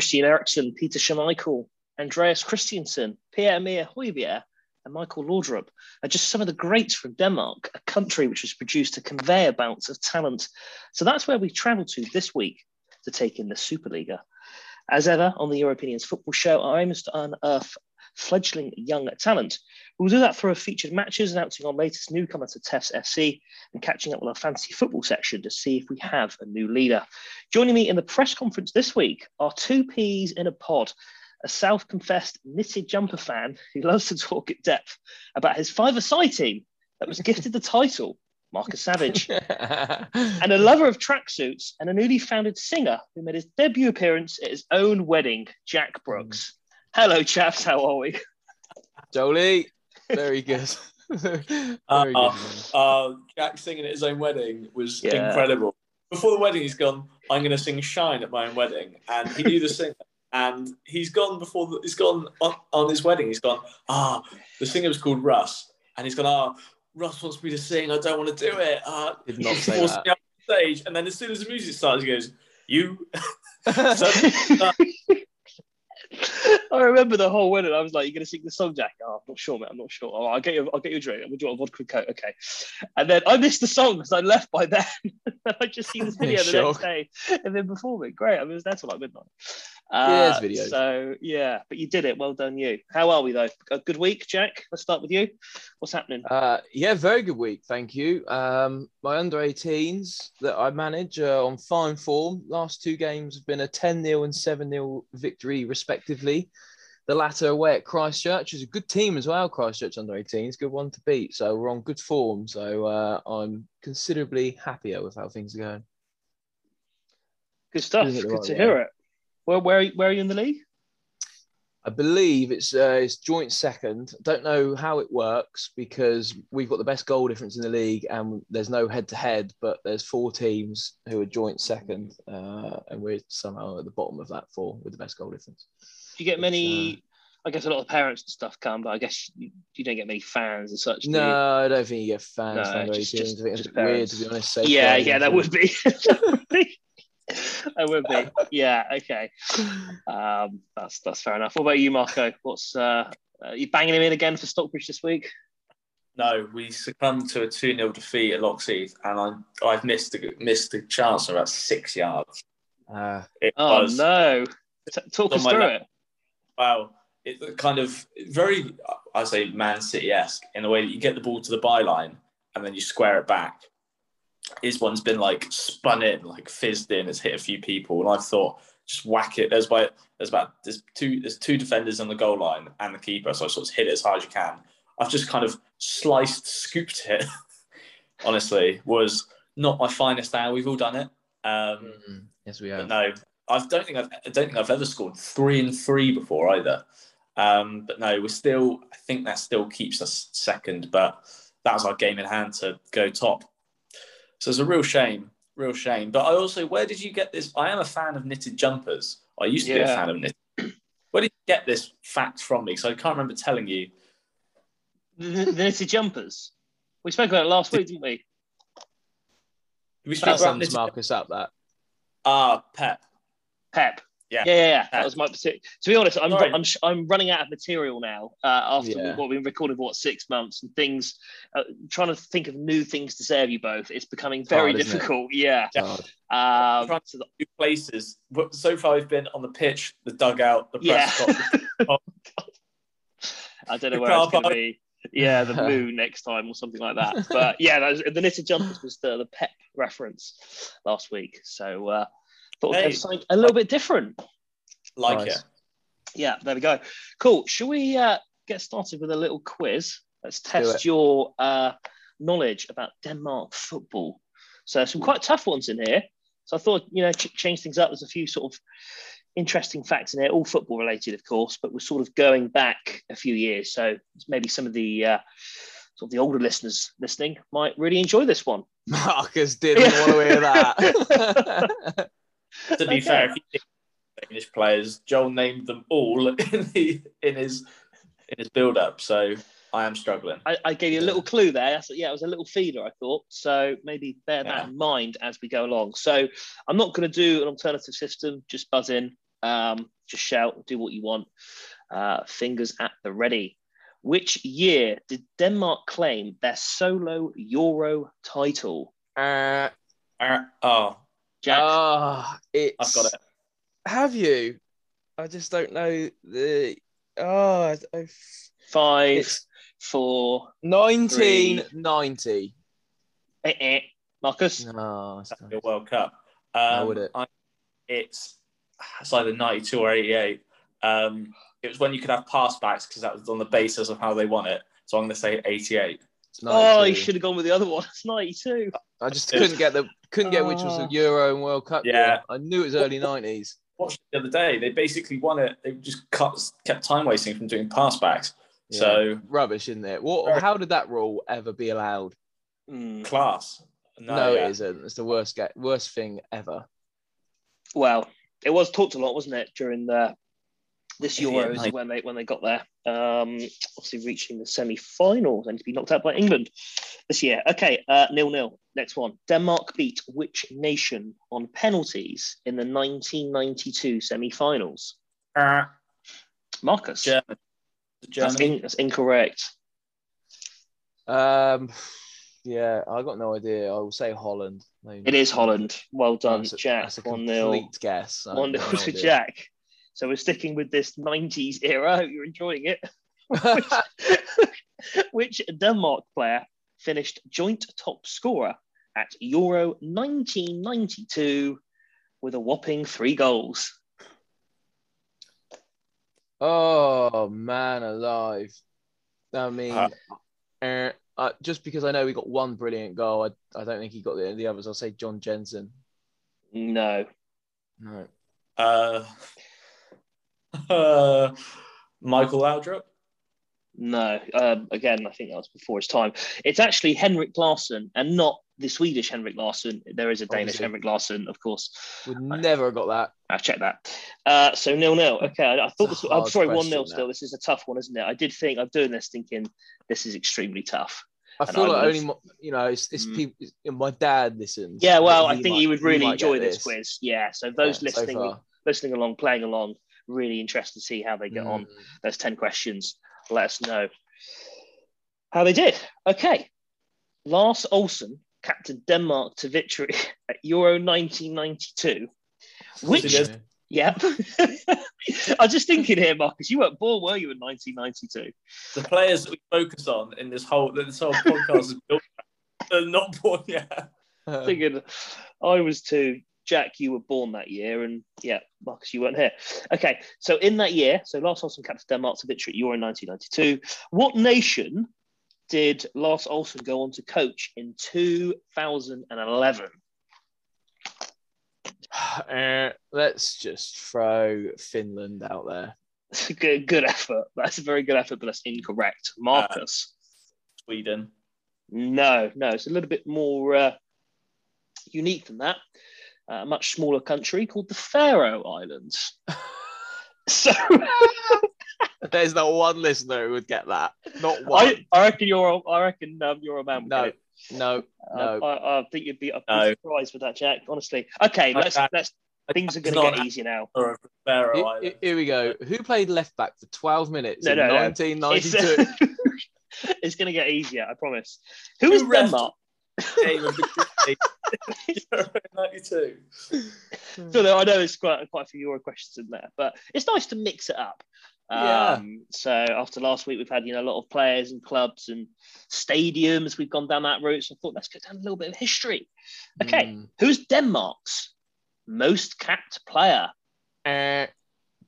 Christian Eriksen, Peter Schmeichel, Andreas Christensen, Pierre-Emile Højbjerg, and Michael Laudrup are just some of the greats from Denmark, a country which has produced a conveyor belt of talent. So that's where we travel to this week to take in the Superliga. As ever on the Europeans Football Show, our aim is to unearth fledgling young talent. We'll do that through our featured matches, announcing our latest newcomer to TEFs FC and catching up with our fantasy football section to see if we have a new leader. Joining me in the press conference this week are two peas in a pod a self confessed knitted jumper fan who loves to talk at depth about his five-a-side team that was gifted the title, Marcus Savage, and a lover of tracksuits and a newly founded singer who made his debut appearance at his own wedding, Jack Brooks. Hello, chaps. How are we? Jolie, very good. very uh, good. uh, Jack singing at his own wedding was Yeah. incredible. Before the wedding, he's gone. I'm going to sing "Shine" at my own wedding, and he knew the singer. And he's gone before. The, he's gone on, on his wedding. He's gone. Ah, the singer was called Russ, and he's gone. Ah, Russ wants me to sing. I don't want to do it. Uh, Did not he say forced that. me up on stage, and then as soon as the music starts, he goes, "You." so, uh, I remember the whole wedding. I was like, "You're going to sing the song, Jack?" Oh, I'm not sure, mate. I'm not sure. Oh, I'll get you. I'll get you a drink. Would you want a vodka coke? Okay. And then I missed the song because I left by then. I just seen this video the next day and then performing. Great. I mean, it was there till like midnight. Yeah, Uh, videos. So yeah, but you did it. Well done, you. How are we though? A good week, Jack. Let's start with you. What's happening? Uh, yeah, very good week. Thank you. Um, my under 18s that I manage are on fine form. Last two games have been a 10 0 and 7 0 victory, respectively. The latter away at Christchurch is a good team as well. Christchurch under 18s, good one to beat. So we're on good form. So uh, I'm considerably happier with how things are going. Good stuff. Doing it the Good right to way. hear it. Where where where are you in the league? I believe it's uh, it's joint second. Don't know how it works because we've got the best goal difference in the league, and there's no head to head. But there's four teams who are joint second, uh, and we're somehow at the bottom of that four with the best goal difference. Do you get many? I guess a lot of parents and stuff come, but I guess you, you don't get many fans and such. No? I don't think you get fans. No, just- just- I think it's just weird to be honest. Yeah, yeah, that would be. that would be. Yeah, okay. Um, that's that's fair enough. What about you, Marco? What's uh, uh you banging him in again for Stockbridge this week? No, we succumbed to a 2 0 defeat at Lockheath, and I, I've missed a, missed a chance of about six yards. Uh, Oh was, no! T- talk us through it. wow, it kind of very, I say, Man City esque in the way that you get the ball to the byline and then you square it back. His one's been like spun in, like fizzed in, it's hit a few people, and I thought, just whack it. There's about, there's about, there's two, there's two defenders on the goal line and the keeper, so I sort of hit it as hard as you can. I've just kind of sliced, scooped it. Honestly, was not my finest hour. We've all done it. Um, mm, yes, we but have. no, I don't think I've, I don't think I've ever scored three and three before either. Um, but no, we're still. I think that still keeps us second, but that was our game in hand to go top. So it's a real shame, real shame. But I also, where did you get this? I am a fan of knitted jumpers. I used to be a fan of knitted. Where did you get this fact from me? Because I can't remember telling you. The, the knitted jumpers. We spoke about it last week, didn't we? Did we speak That about sums? Marcus up. That Ah, Pep. Pep. Yeah. yeah, yeah. yeah. That was my. To be honest, I'm Sorry. I'm I'm running out of material now. Uh, after Yeah. what we've been recording for what six months and things, uh, trying to think of new things to say of you both. It's becoming very hard, isn't it? difficult. Yeah. Yeah. Um, trying to two places. But So far, I've been on the pitch, the dugout, the press Yeah. box. I don't know The where car it's going to be. Yeah, the moon next time or something like that. But yeah, that was, the knitted jumpers was the, the Pep reference last week. So uh, thought Hey. something a little bit different. like Nice. it. Yeah, there we go. Cool. Shall we uh, get started with a little quiz? Let's test your uh, knowledge about Denmark football. So some quite tough ones in here. So I thought, you know, ch- change things up. There's a few sort of interesting facts in here, all football related, of course, but we're sort of going back a few years. So maybe some of the uh, sort of the older listeners listening might really enjoy this one. Marcus didn't want to hear that. To be Okay. fair, if you think Danish players, Joel named them all in the in his in his build up. So I am struggling. I, I gave you a little clue there. That's, yeah, it was a little feeder, I thought. So maybe bear that Yeah. in mind as we go along. So I'm not going to do an alternative system, just buzz in. Um, just shout, do what you want. Uh, fingers at the ready. Which year did Denmark claim their solo Euro title? Uh, Uh, oh, Jack, ah, it's. I've got it. Have you? I just don't know the. Oh, I, I, five, it's four, 1990. eh, eh. Marcus. No, it's not. Your World Cup. How Um, would it? I, it's it's either 92 or 88. Um, it was when you could have pass backs because that was on the basis of how they won it. So I'm going to say 88. It's Oh, you should have gone with the other one. It's 92. I just couldn't get the couldn't get which was the Oh. Euro and World Cup. Yeah. year. I knew it was early 90s. Watched the other day. They basically won it. They just cut, kept time wasting from doing pass backs. Yeah. So Rubbish, isn't it? What? Very- How did that rule ever be allowed? Mm. class. No, No, yeah. it isn't. It's the worst get worst thing ever. Well, it was talked a lot, wasn't it, during the this Yeah, Euros mate. when they when they got there. Um, obviously reaching the semi-finals and to be knocked out by England this year. Okay, uh, nil nil. Next one. Denmark beat which nation on penalties in the 1992 semi-finals? Uh, Marcus. German. That's, Germany. in, that's incorrect. Um, yeah, I got no idea. I will say Holland. No, It is Holland. Well done, That's a, Jack. That's a One complete nil. guess. I have One no nil to idea. Jack. So we're sticking with this 90s era. I hope you're enjoying it. which Denmark player finished joint top scorer at Euro 1992 with a whopping three goals? oh man, alive! I mean, Uh, uh, uh, just because I know we got one brilliant goal, I, I don't think he got the, the others. I'll say John Jensen. No. No. Uh, Michael Laudrup. No. Um, again, I think that was before his time. It's actually Henrik Larsson and not the Swedish Henrik Larsson. There is a Danish Obviously. Henrik Larsson, of course. Would never have got that. I'll check that. Uh, so nil nil. Okay, I, I thought It's this. a I'm sorry, one question, nil. Still, this is a tough one, isn't it? I did think I'm doing this thinking this is extremely tough. I And feel I like only mo- you know it's, it's Mm. people. it's- my dad listens. Yeah, well, I think might- he would really might enjoy get this quiz. Yeah, so those Yeah, listening, far. listening along, playing along, really interested to see how they get on. Mm. Those 10 questions, let us know how they did. Okay. Lars Olsen captained Denmark to victory at Euro 1992. Which, did. yeah. I was just thinking here, Marcus, you weren't born, were you, in 1992? The players that we focus on in this whole this whole podcast is built. They're not born yet. Thinking I was two. Jack, you were born that year, and yeah, Marcus, you weren't here. Okay, so in that year, so Lars Olsen captained Denmark's to victory at Euro 1992. What nation did Lars Olsen go on to coach in 2011? Uh, let's just throw Finland out there. good, good effort. That's a very good effort, but that's incorrect. Marcus, Sweden. no, no, it's a little bit more uh, unique than that. Uh, a much smaller country called the Faroe Islands. so. There's not one listener who would get that. Not one. I, I reckon you're. a- I reckon um, you're a man. with no, no, Uh, no. I, I think you'd be, I'd be No. surprised with that, Jack. Honestly. Okay, let's Okay. let's. Things are going to get easier now. Or Faroe Here, Islands. here we go. Who played left back for 12 minutes No, in no, no. 1992? It's, it's going to get easier. I promise. Who is Who refed- Denmark? Game of the 92. So there- I know there's quite quite a few Euro questions in there, but it's nice to mix it up. Yeah. Um, so after last week, we've had you know a lot of players and clubs and stadiums. We've gone down that route, so I thought let's go down a little bit of history. Okay, Mm. who's Denmark's most capped player? Uh,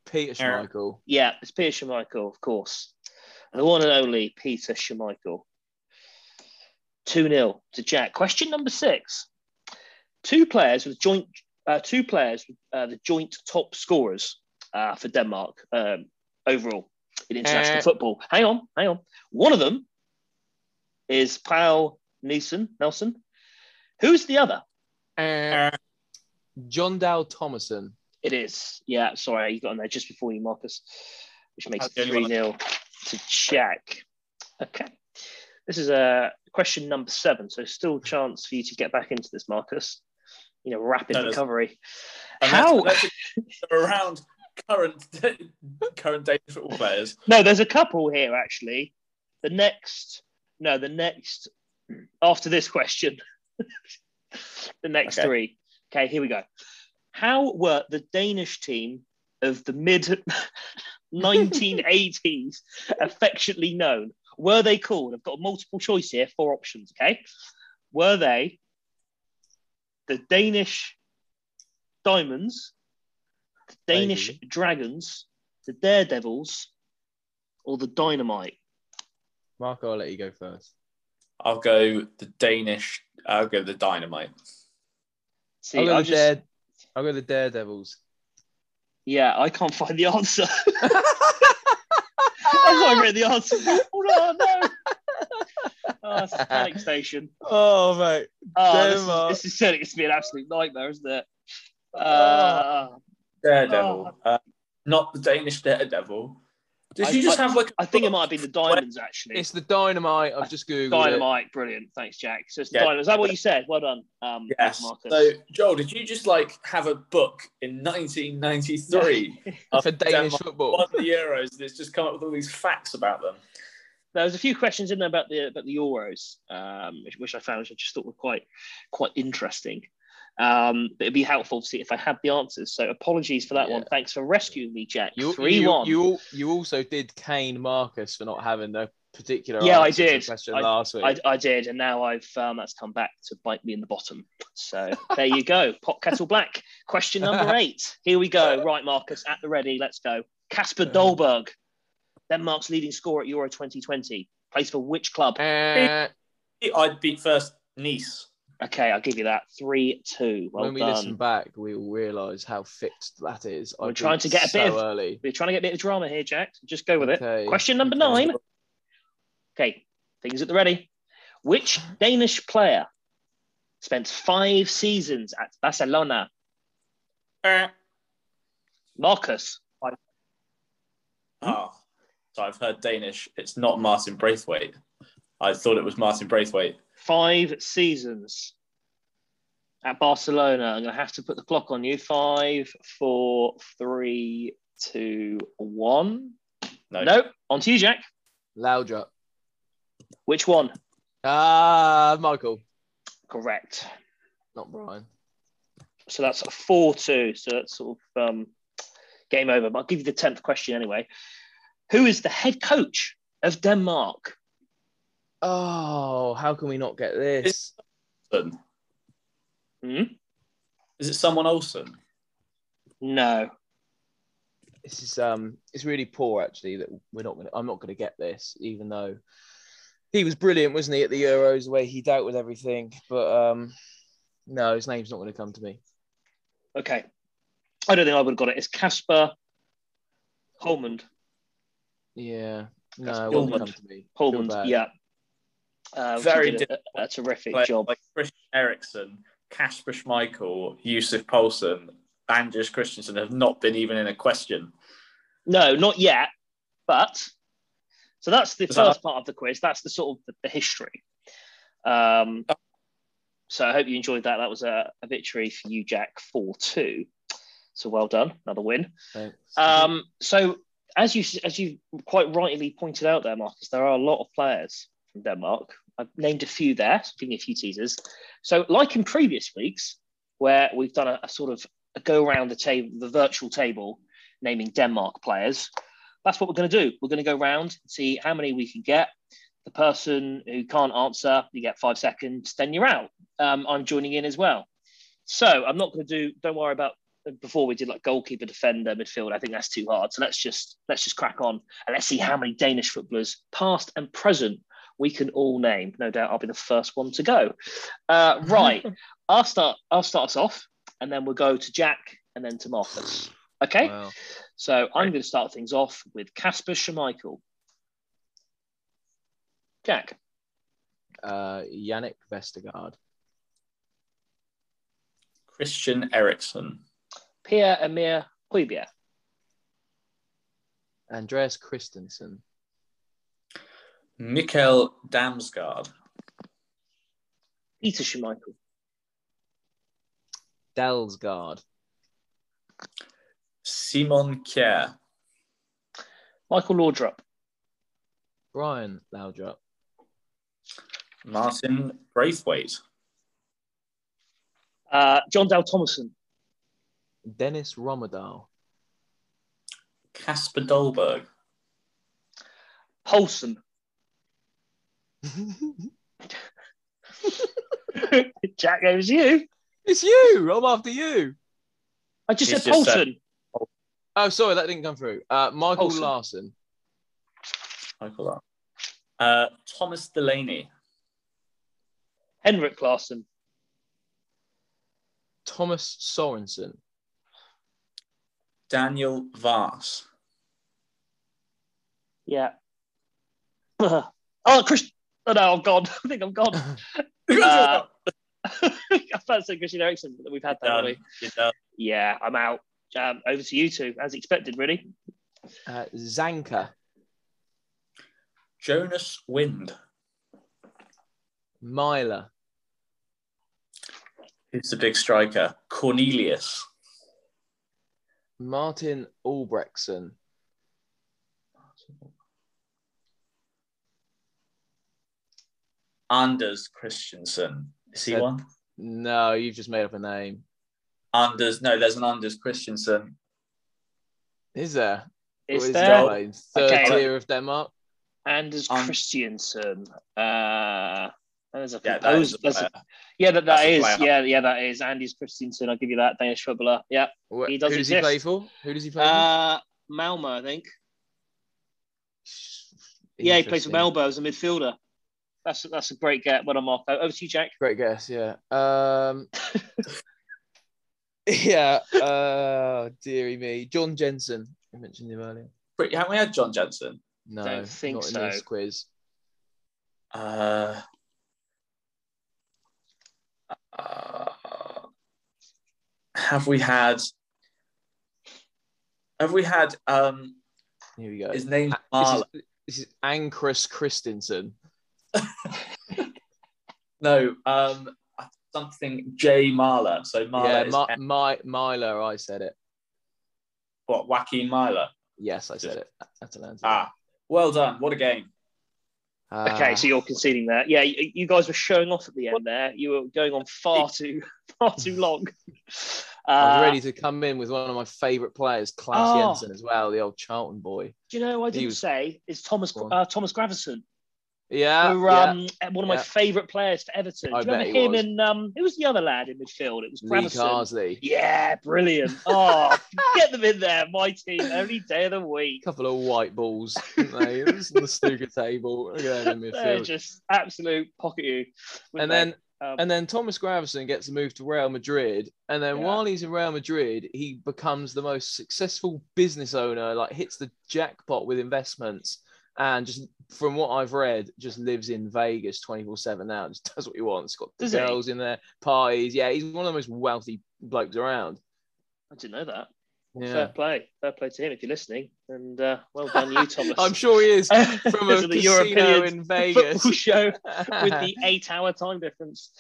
Peter Schmeichel. Yeah, it's Peter Schmeichel, of course. The one and only Peter Schmeichel. 2 0 to Jack. Question number six. Two players with joint uh, two players with uh, the joint top scorers uh, for Denmark um, overall in international Uh, football. Hang on, hang on. One of them is Paul Nelson. Nelson. Who's the other? Uh, Jon Dahl Tomasson. It is. Yeah, sorry, you got on there just before you, Marcus, which makes it 3 0 to Jack. Okay. This is uh, question number seven, so still chance for you to get back into this, Marcus. You know, rapid No, recovery. And How? Let's, let's around current current Danish football players. No, there's a couple here actually. The next, no, the next after this question, the next Okay. three. Okay, here we go. How were the Danish team of the mid 1980s affectionately known? Were they called? I've got a multiple choice here, four options. Okay, were they the Danish Diamonds, the Danish Maybe. Dragons, the Daredevils, or the Dynamite? Marco, I'll let you go first. I'll go the Danish. I'll go the Dynamite. See, I'll go the just, Dare. I'll go the Daredevils. yeah, I can't find the answer. I've not written the answer. Oh, no, no. Oh, it's a panic station. oh mate, Oh, this Denmark. is, this is turning to be an absolute nightmare, isn't it? Uh, Daredevil. Uh, not the Danish Daredevil. Did I- you just I- have like? a I think it might have been the Diamonds, actually. it's the Dynamite. I've just googled it. Dynamite, brilliant. Thanks, Jack. So it's the Yeah. Dynamite. Is that what you said? Well done, um, Yes. Marcus. So, Joel, did you just like have a book in 1993 for Danish Denmark football. won the Euros? That's just come up with all these facts about them. There was a few questions in there about the about the Euros, um, which, which I found which I just thought were quite quite interesting. Um, but it'd be helpful to see if I had the answers. So apologies for that Yeah. one. Thanks for rescuing me, Jack. You, Three you, one. You, you also did Kane Marcus for not having the particular. Yeah, I answer to the did. Question I- last week. I, I did, and now I've um, that's come back to bite me in the bottom. So there you go. Pot kettle black. Question number eight. Here we go. Right, Marcus, at the ready. Let's go. Kasper Dolberg, Denmark's leading scorer at Euro 2020, plays for which club? Uh, I'd beat first Nice. Okay, I'll give you that. Three two. Well when we done. listen back, we will realise how fixed that is. I We're trying to get a so bit of- early. We're trying to get a bit of drama here, Jack. Just go with Okay. it. Question number Okay. nine. Okay, things at the ready. Which Danish player spent five seasons at Barcelona? Eh. Marcus. Ah, so I've heard Danish. It's not Martin Braithwaite. I thought it was Martin Braithwaite. Five seasons at Barcelona. I'm going to have to put the clock on you. Five, four, three, two, one. No, Nope. On to you, Jack. Loudra. Which one? Ah, Michael, Correct. not Brian. So that's a 4 2. So that's sort of um, game over. But I'll give you the 10th question anyway. Who is the head coach of Denmark? Oh, how can we not get this? Olsen. Hmm? Is it someone Olsen? No. This is um, it's really poor actually that we're not gonna. I'm not gonna get this, even though he was brilliant, wasn't he, at the Euros, the way he dealt with everything. But um, no, his name's not gonna come to me. Okay. I don't think I would have got it. It's Kasper Hjulmand. Yeah, no, That's it won't come to me. Feel Hjulmand, yeah. Uh, Very did a, a terrific Like, job. like Christian Eriksen, Kasper Schmeichel, Yussuf Poulsen, Anders Christensen have not been even in a question. No, not yet. But so that's the Is that- first part of the quiz. That's the sort of the, the history. Um, so I hope you enjoyed that. That was a, a victory for you, Jack, 4 2. So well done. Another win. Um, so as you as you quite rightly pointed out there, Marcus, there are a lot of players from Denmark. I've named a few there, so giving you a few teasers. So, like in previous weeks, where we've done a, a sort of a go around the table, the virtual table, naming Denmark players, that's what we're going to do. We're going to go round and see how many we can get. The person who can't answer, you get five seconds, then you're out. Um, I'm joining in as well. So I'm not going to do. Don't worry about before we did like goalkeeper, defender, midfield. I think that's too hard. So let's just let's just crack on and let's see how many Danish footballers, past and present, we can all name. No doubt, I'll be the first one to go. Uh, right, I'll start. I'll start us off, and then we'll go to Jack, and then to Marcus. Okay. Wow. So I'm going to start things off with Kasper Schmeichel. Jack, Uh, Yannick Vestergaard. Christian Eriksen, Pierre Emile Højbjerg, Andreas Christensen. Mikkel Damsgaard, Peter Schmeichel, Dalsgaard. Simon Kjær. Michael Laudrup. Brian Laudrup. Martin Braithwaite. Uh, Jon Dahl Tomasson. Dennis Rommedahl. Kasper Dolberg. Poulsen. Jack, it was you. it's you. I'm after you. I just He's said just Poulsen. Oh, sorry, that didn't come through. Uh, Michael Olsen. Larson. Michael Larson. Uh, Thomas Delaney. Henrik Larsson. Thomas Sorensen. Daniel Wass. Yeah. oh, Chris. Oh, no, I'm gone. I think I'm gone. Uh, I thought so Christian Eriksen, but we've had that. haven't Done. we? Done. Yeah, I'm out. Um, over to you two, as expected, really. Uh, Zanka. Jonas Wind. Myler. Who's the big striker? Cornelius. Martin Albrechtsen. Anders Christensen. Is he Said- one? No, you've just made up a name. Anders. No, there's an Anders Christensen. Is there? Is is there? that third Okay. tier of Denmark? Anders Um, Christiansen. Uh, there's a Yeah, that a a- yeah, that, that That's is. Yeah, yeah, that is. Anders Christiansen. I'll give you that. Danish footballer. Yeah. Wh- He does Who does he play for? Who does he play Uh, Malmo, I think. Yeah, he plays for Interesting. Melbourne as a midfielder. That's that's a great get. What I'm off. Over to you, Jack. Great guess, yeah. Um, yeah, uh, dearie me. John Jensen. I mentioned him earlier. Pretty- Haven't we had John Jensen? No, Don't think not so. in this quiz. Uh, uh, have we had? Have we had? Um, Here we go. his name's this, is, this is Ancrus Christensen. No, um, something J Marla. So Marla yeah, is Ma- My, Myler, I said it. what? Joakim Mæhle. Yes, I said it. Atalanta. Ah, well done. What a game. Ah, Okay, so you're conceding that. Yeah, you, you guys were showing off at the end there. You were going on far too far too long. I was Uh, ready to come in with one of my favourite players, Claus Oh. Jensen, as well, the old Charlton boy. Do you know who I didn't was- say is Thomas Go uh, Thomas Gravesen, Yeah, who, yeah. um, one of my yeah. favourite players for Everton. Do I you bet remember him was. and um, who was the other lad in midfield? It was Lee Carsley. Yeah, brilliant. Oh, get them in there, my team, every day of the week. couple of white balls, they? It was on the snooker table. Look at them They're just absolute pocket you. And then um, and then Thomas Gravesen gets moved to Real Madrid, and then Yeah. while he's in Real Madrid, he becomes the most successful business owner. Like hits the jackpot with investments, and just from what I've read, just lives in Vegas twenty four seven now. Just does what he wants. Got the Does he? girls in there, parties. Yeah, he's one of the most wealthy blokes around. I didn't know that. Fair play, fair play to him if you're listening, and uh, well done, you, Thomas. I'm sure he is from a the European in Vegas. show with the eight-hour time difference,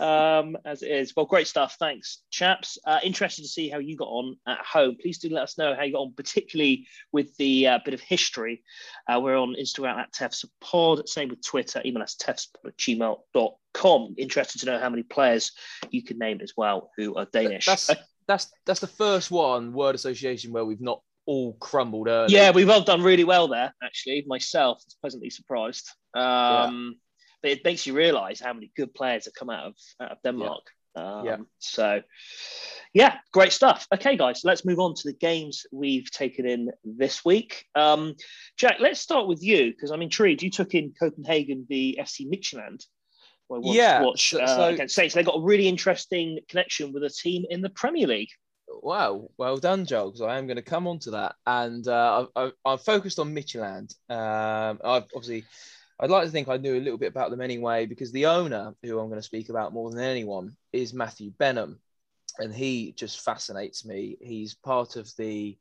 um, as it is. Well, great stuff. Thanks, chaps. Uh, interested to see how you got on at home. Please do let us know how you got on, particularly with the uh, bit of history. Uh, we're on Instagram at TEFSPod. Same with Twitter. Email us tefspod at gmail.com. Interested to know how many players you can name as well who are Danish. That's that's that's the first one word association where we've not all crumbled early. Yeah, we've all done really well there, actually. Myself was pleasantly surprised. Um, But it makes you realise how many good players have come out of, out of Denmark. Um, Yeah. So, yeah, great stuff. Okay, guys, let's move on to the games we've taken in this week. Um, Jack, let's start with you because I'm intrigued. You took in Copenhagen v FC Midtjylland. Who I watched- Yeah, watch, so- uh, so- against Saints. They got a really interesting connection with a team in the Premier League. Wow, well done, Joel. Because I am going to come on to that, and uh, I've, I've, focused on Midtjylland. Um, I've obviously, I'd like to think I knew a little bit about them anyway, because the owner, who I'm going to speak about more than anyone, is Matthew Benham, and he just fascinates me. He's part of the,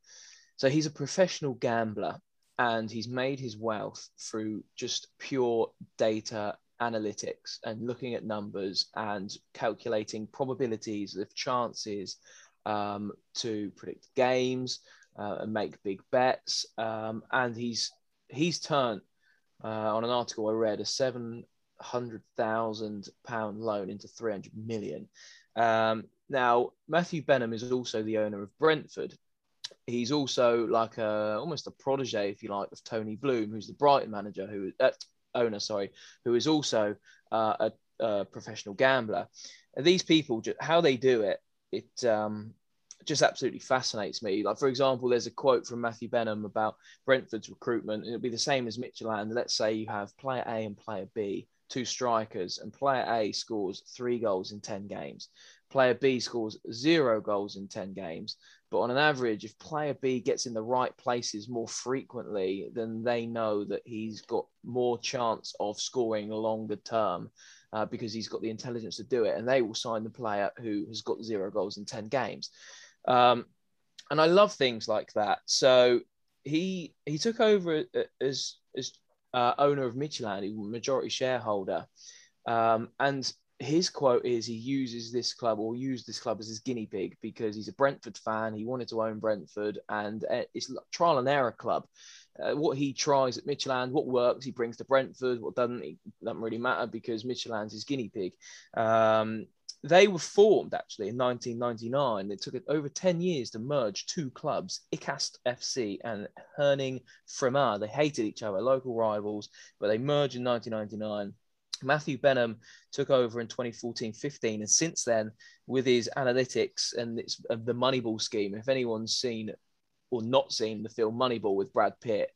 so he's a professional gambler, and he's made his wealth through just pure data analytics and looking at numbers and calculating probabilities of chances um, to predict games uh, and make big bets. Um, and he's he's turned uh, on an article I read a seven hundred thousand pound loan into three hundred million. Um, now Matthew Benham is also the owner of Brentford. He's also like a almost a protege, if you like, of Tony Bloom, who's the Brighton manager, who uh, owner, sorry, who is also uh, a, a, professional gambler. And these people, how they do it, it um, just absolutely fascinates me. Like, for example, there's a quote from Matthew Benham about Brentford's recruitment. It'll be the same as Midtjylland. Let's say you have player A and player B, two strikers, and player A scores three goals in 10 games. Player B scores zero goals in 10 games. But on an average, if player B gets in the right places more frequently, then they know that he's got more chance of scoring longer term uh, because he's got the intelligence to do it. And they will sign the player who has got zero goals in 10 games. Um, and I love things like that. So he he took over as as uh, owner of Midtjylland, majority shareholder, um, and his quote is he uses this club or used this club as his guinea pig because he's a Brentford fan. He wanted to own Brentford, and uh, it's trial and error club. Uh, what he tries at Midtjylland, what works, he brings to Brentford. What doesn't, it doesn't really matter because Midtjylland's his guinea pig. Um, they were formed actually in 1999. It took over 10 years to merge two clubs, Ikast FC and Herning Fremad. They hated each other, local rivals, but they merged in 1999. Matthew Benham took over in 2014-15, and since then, with his analytics and it's uh, the Moneyball scheme, if anyone's seen or not seen the film Moneyball with Brad Pitt,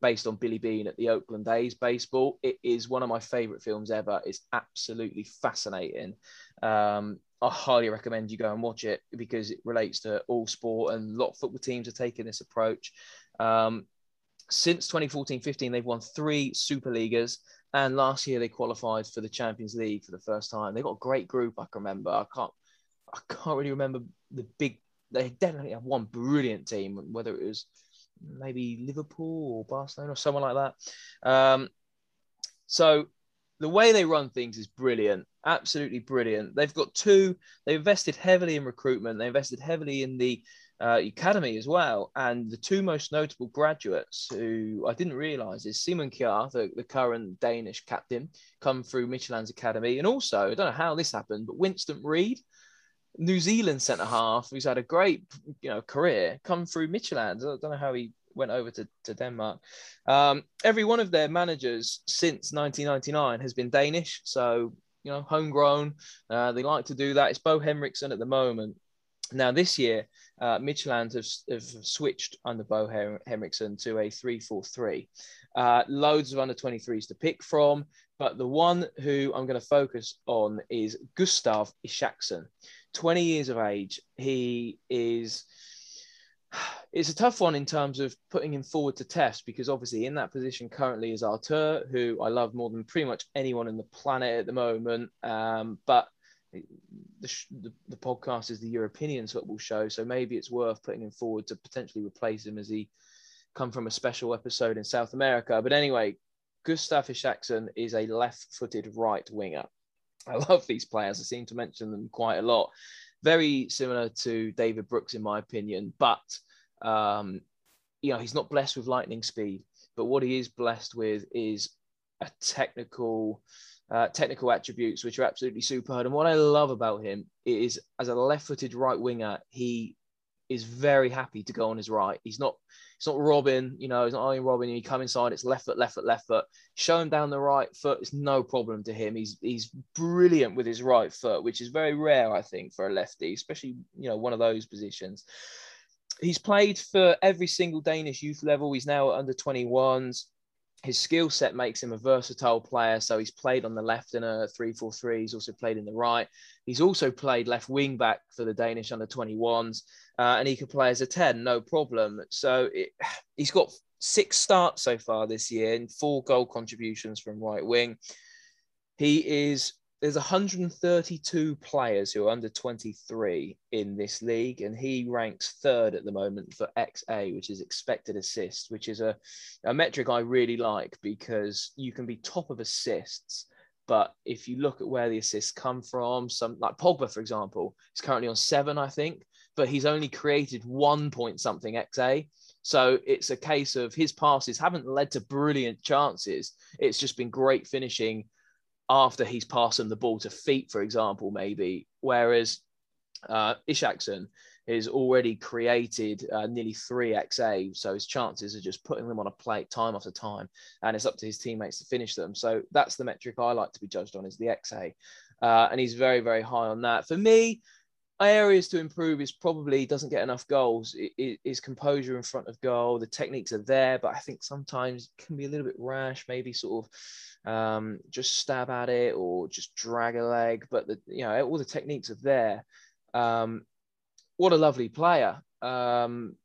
based on Billy Beane at the Oakland A's baseball. It is one of my favorite films ever. It's absolutely fascinating. Um, I highly recommend you go and watch it because it relates to all sport and a lot of football teams are taking this approach. Um, since 2014-15, they've won three Super Leaguers, and last year they qualified for the Champions League for the first time. They got a great group. I can remember. I can't. I can't really remember the big. They definitely have one brilliant team. Whether it was maybe Liverpool or Barcelona or someone like that. Um, so the way they run things is brilliant, absolutely brilliant. They've got two. They invested heavily in recruitment. They invested heavily in the uh, academy as well. And the two most notable graduates who I didn't realize is Simon Kjaer, the, the current Danish captain, come through Midtjylland's academy. And also, I don't know how this happened, but Winston Reid, New Zealand centre half, who's had a great you know career, come through Midtjylland. I don't know how he went over to, to Denmark. Um, every one of their managers since 1999 has been Danish. So, you know, homegrown. Uh, they like to do that. It's Bo Henriksen at the moment. Now, this year, uh, have, have switched under Bo Henriksen to a 3 4 3. Uh, loads of under 23s to pick from, but the one who I'm going to focus on is Gustav Isaksen. 20 years of age. He is it's a tough one in terms of putting him forward to test because obviously in that position currently is Artur, who I love more than pretty much anyone in the planet at the moment. Um, but the, the, the, podcast is the European football show, so maybe it's worth putting him forward to potentially replace him as he come from a special episode in South America. But anyway, Gustav Isaksen is a left-footed right winger. I love these players. I seem to mention them quite a lot very similar to David Brooks in my opinion, but um, you know he's not blessed with lightning speed. But what he is blessed with is a technical uh, technical attributes which are absolutely superb. And what I love about him is as a left-footed right winger, he is very happy to go on his right. He's not it's not Robben, you know, it's not only Robben. You come inside, it's left foot, left foot, left foot. Show him down the right foot, it's no problem to him. He's he's brilliant with his right foot, which is very rare, I think, for a lefty, especially you know one of those positions. He's played for every single Danish youth level. He's now under 21s his skill set makes him a versatile player. So he's played on the left in a 3 4 3. He's also played in the right. He's also played left wing back for the Danish under 21s. Uh, and he can play as a 10, no problem. So it, he's got six starts so far this year and four goal contributions from right wing. He is there's 132 players who are under 23 in this league, and he ranks third at the moment for XA, which is expected assist, which is a, a metric I really like because you can be top of assists. But if you look at where the assists come from, some like Pogba, for example, is currently on seven, I think. but he's only created one point something XA. So it's a case of his passes haven't led to brilliant chances. It's just been great finishing after he's passed the ball to feet, for example, maybe. Whereas uh, Isaksen has already created uh, nearly three XA, so his chances are just putting them on a plate time after time, and it's up to his teammates to finish them. So that's the metric I like to be judged on is the XA, uh, and he's very very high on that. For me, areas to improve is probably doesn't get enough goals. His composure in front of goal, the techniques are there, but I think sometimes can be a little bit rash, maybe sort of um, just stab at it or just drag a leg. But the, you know all the techniques are there. Um, what a lovely player. Um,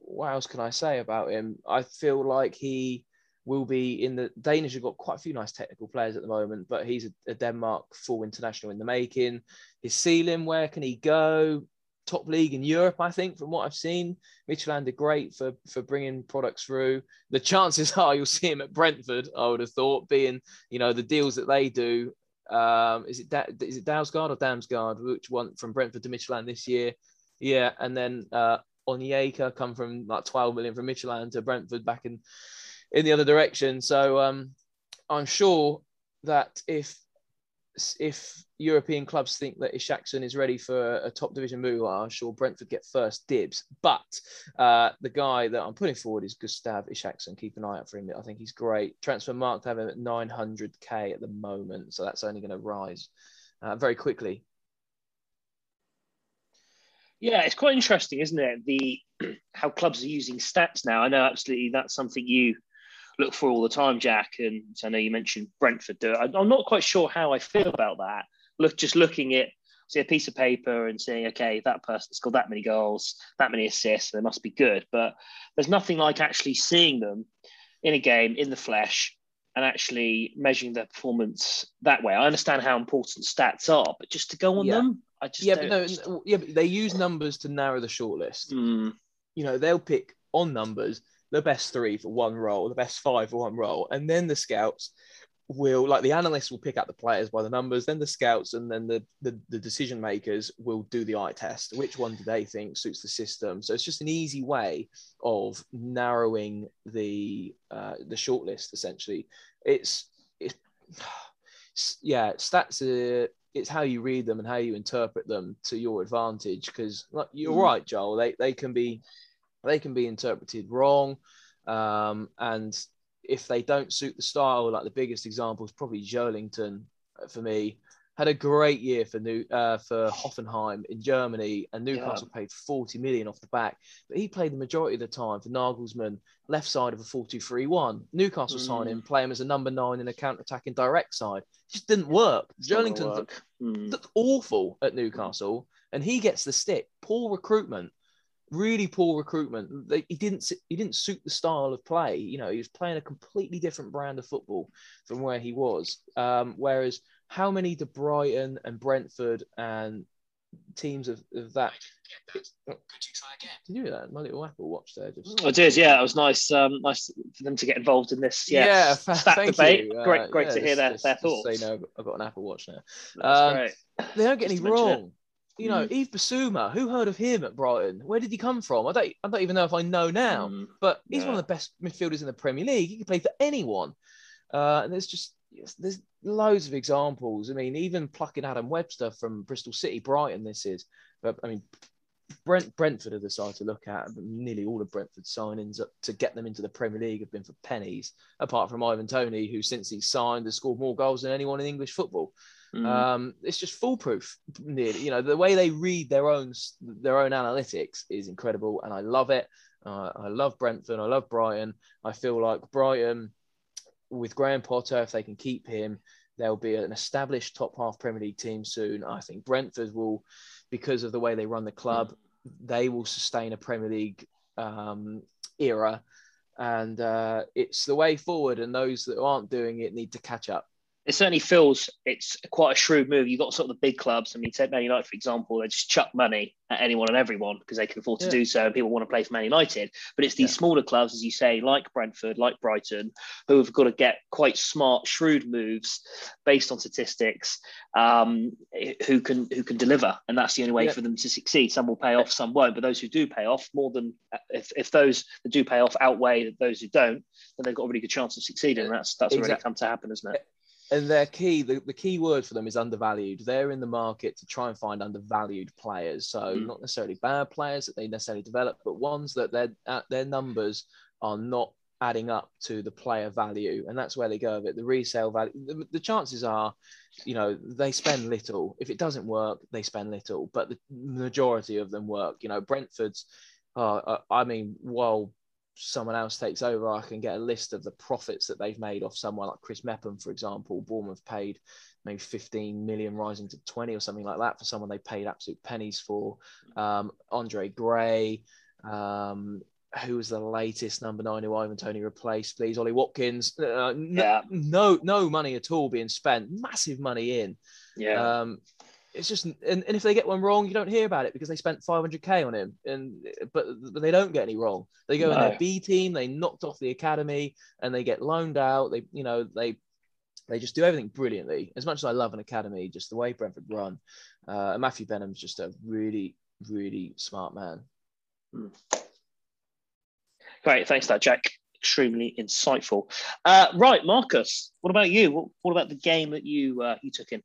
what else can I say about him? I feel like he will be in the Danish have got quite a few nice technical players at the moment, but he's a, a Denmark full international in the making. His ceiling, where can he go? Top league in Europe, I think, from what I've seen. Midtjylland are great for for bringing products through. The chances are you'll see him at Brentford. I would have thought, being you know the deals that they do. Um, is it da- is it Dalsgaard or Damsgaard, which one from Brentford to Midtjylland this year? Yeah, and then uh, Onyeka come from like 12 million from Midtjylland to Brentford back in in the other direction. So um, I'm sure that if if European clubs think that Isaksen is ready for a, top division move, I'm sure Brentford get first dibs. But uh, the guy that I'm putting forward is Gustav Isaksen. Keep an eye out for him. I think he's great. Transfermarkt have him at 900k at the moment, so that's only going to rise uh, very quickly. Yeah, it's quite interesting, isn't it? The how clubs are using stats now. I know absolutely that's something you look for all the time, Jack. And I know you mentioned Brentford do it. I'm not quite sure how I feel about that. Look, just looking at see a piece of paper and saying, okay, that person's scored that many goals, that many assists, they must be good. But there's nothing like actually seeing them in a game in the flesh and actually measuring their performance that way. I understand how important stats are, but just to go on yeah. them, I just yeah, but no, just... yeah, but they use numbers to narrow the shortlist. Mm. You know, they'll pick on numbers the best three for one role, the best five for one role, and then the scouts will like the analysts will pick out the players by the numbers then the scouts and then the, the, the decision makers will do the eye test. Which one do they think suits the system? So it's just an easy way of narrowing the uh, the shortlist essentially. It's it's yeah stats are it's how you read them and how you interpret them to your advantage because like, you're mm. right joel they, they can be they can be interpreted wrong. Um, and if they don't suit the style, like the biggest example is probably Joelinton uh, for me. Had a great year for New uh, for Hoffenheim in Germany, and Newcastle yeah. paid 40 million off the back. But he played the majority of the time for Nagelsmann, left side of a 4-2-3-1. Newcastle mm. signed him, play him as a number nine in a counter-attacking direct side. It just didn't work. Looked, mm. looked awful at Newcastle, and he gets the stick. Poor recruitment really poor recruitment. They, he didn't he didn't suit the style of play. You know, he was playing a completely different brand of football from where he was. Um, whereas how many do Brighton and Brentford and teams of, of that. Could you try again? Did you hear that? My little Apple Watch there. Just... I did. Yeah, it was nice. Um, nice for them to get involved in this. Yeah, yeah stat debate. You. Great, great uh, to hear their, their thoughts. Say no, I've got an Apple Watch now. Um, great. They don't get just any wrong. You know, mm. Yves Bissouma, who heard of him at Brighton? Where did he come from? I don't, I don't even know if I know now, mm. but he's yeah. one of the best midfielders in the Premier League. He can play for anyone. Uh, and there's just, there's loads of examples. I mean, even plucking Adam Webster from Bristol City, Brighton, this is, but I mean, Brent, Brentford have decided to look at nearly all of Brentford's signings to get them into the Premier League have been for pennies, apart from Ivan Toney, who since he signed has scored more goals than anyone in English football. Mm. Um, it's just foolproof. Nearly, you know, the way they read their own their own analytics is incredible, and I love it. Uh, I love Brentford. I love Brighton. I feel like Brighton, with Graham Potter, if they can keep him, they'll be an established top half Premier League team soon. I think Brentford will, because of the way they run the club, they will sustain a Premier League um, era. And uh, it's the way forward, and those that aren't doing it need to catch up it certainly feels it's quite a shrewd move. You've got sort of the big clubs. I mean, take Man United, for example, they just chuck money at anyone and everyone because they can afford to Yeah. do so and people want to play for Man United. But it's these Yeah. smaller clubs, as you say, like Brentford, like Brighton, who have got to get quite smart, shrewd moves based on statistics, um, who can who can deliver. And that's the only way Yeah. for them to succeed. Some will pay off, some won't. But those who do pay off, more than if, if those that do pay off outweigh those who don't, then they've got a really good chance of succeeding. And that's that's already Exact- come to happen, isn't it? And their key the, the key word for them is undervalued. They're in the market to try and find undervalued players. So Mm. not necessarily bad players that they necessarily develop but ones that their uh, their numbers are not adding up to the player value. And that's where they go with it. The resale value the, the chances are you know they spend little. If it doesn't work they spend little. But the majority of them work. You know brentford's uh, uh, i mean while someone else takes over, I can get a list of the profits that they've made off someone like Chris Mepham, for example. Bournemouth paid maybe 15 million, rising to 20 or something like that for someone they paid absolute pennies for. Um, Andre Gray, um, who was the latest number nine who Ivan Toney replaced, please? Ollie Watkins. Uh, no, Yeah. no, no money at all being spent, massive money in. Yeah. Um, it's just and, and if they get one wrong, you don't hear about it because they spent 500k on him, and but, but they don't get any wrong. They go in their B team, they knocked off the academy, and they get loaned out. They you know they they just do everything brilliantly. As much as I love an academy, just the way Brentford run, uh, and Matthew Benham's just a really really smart man. Great, thanks for that, Jack. Extremely insightful. Uh, right, Marcus, what about you? What, what about the game that you uh, you took in?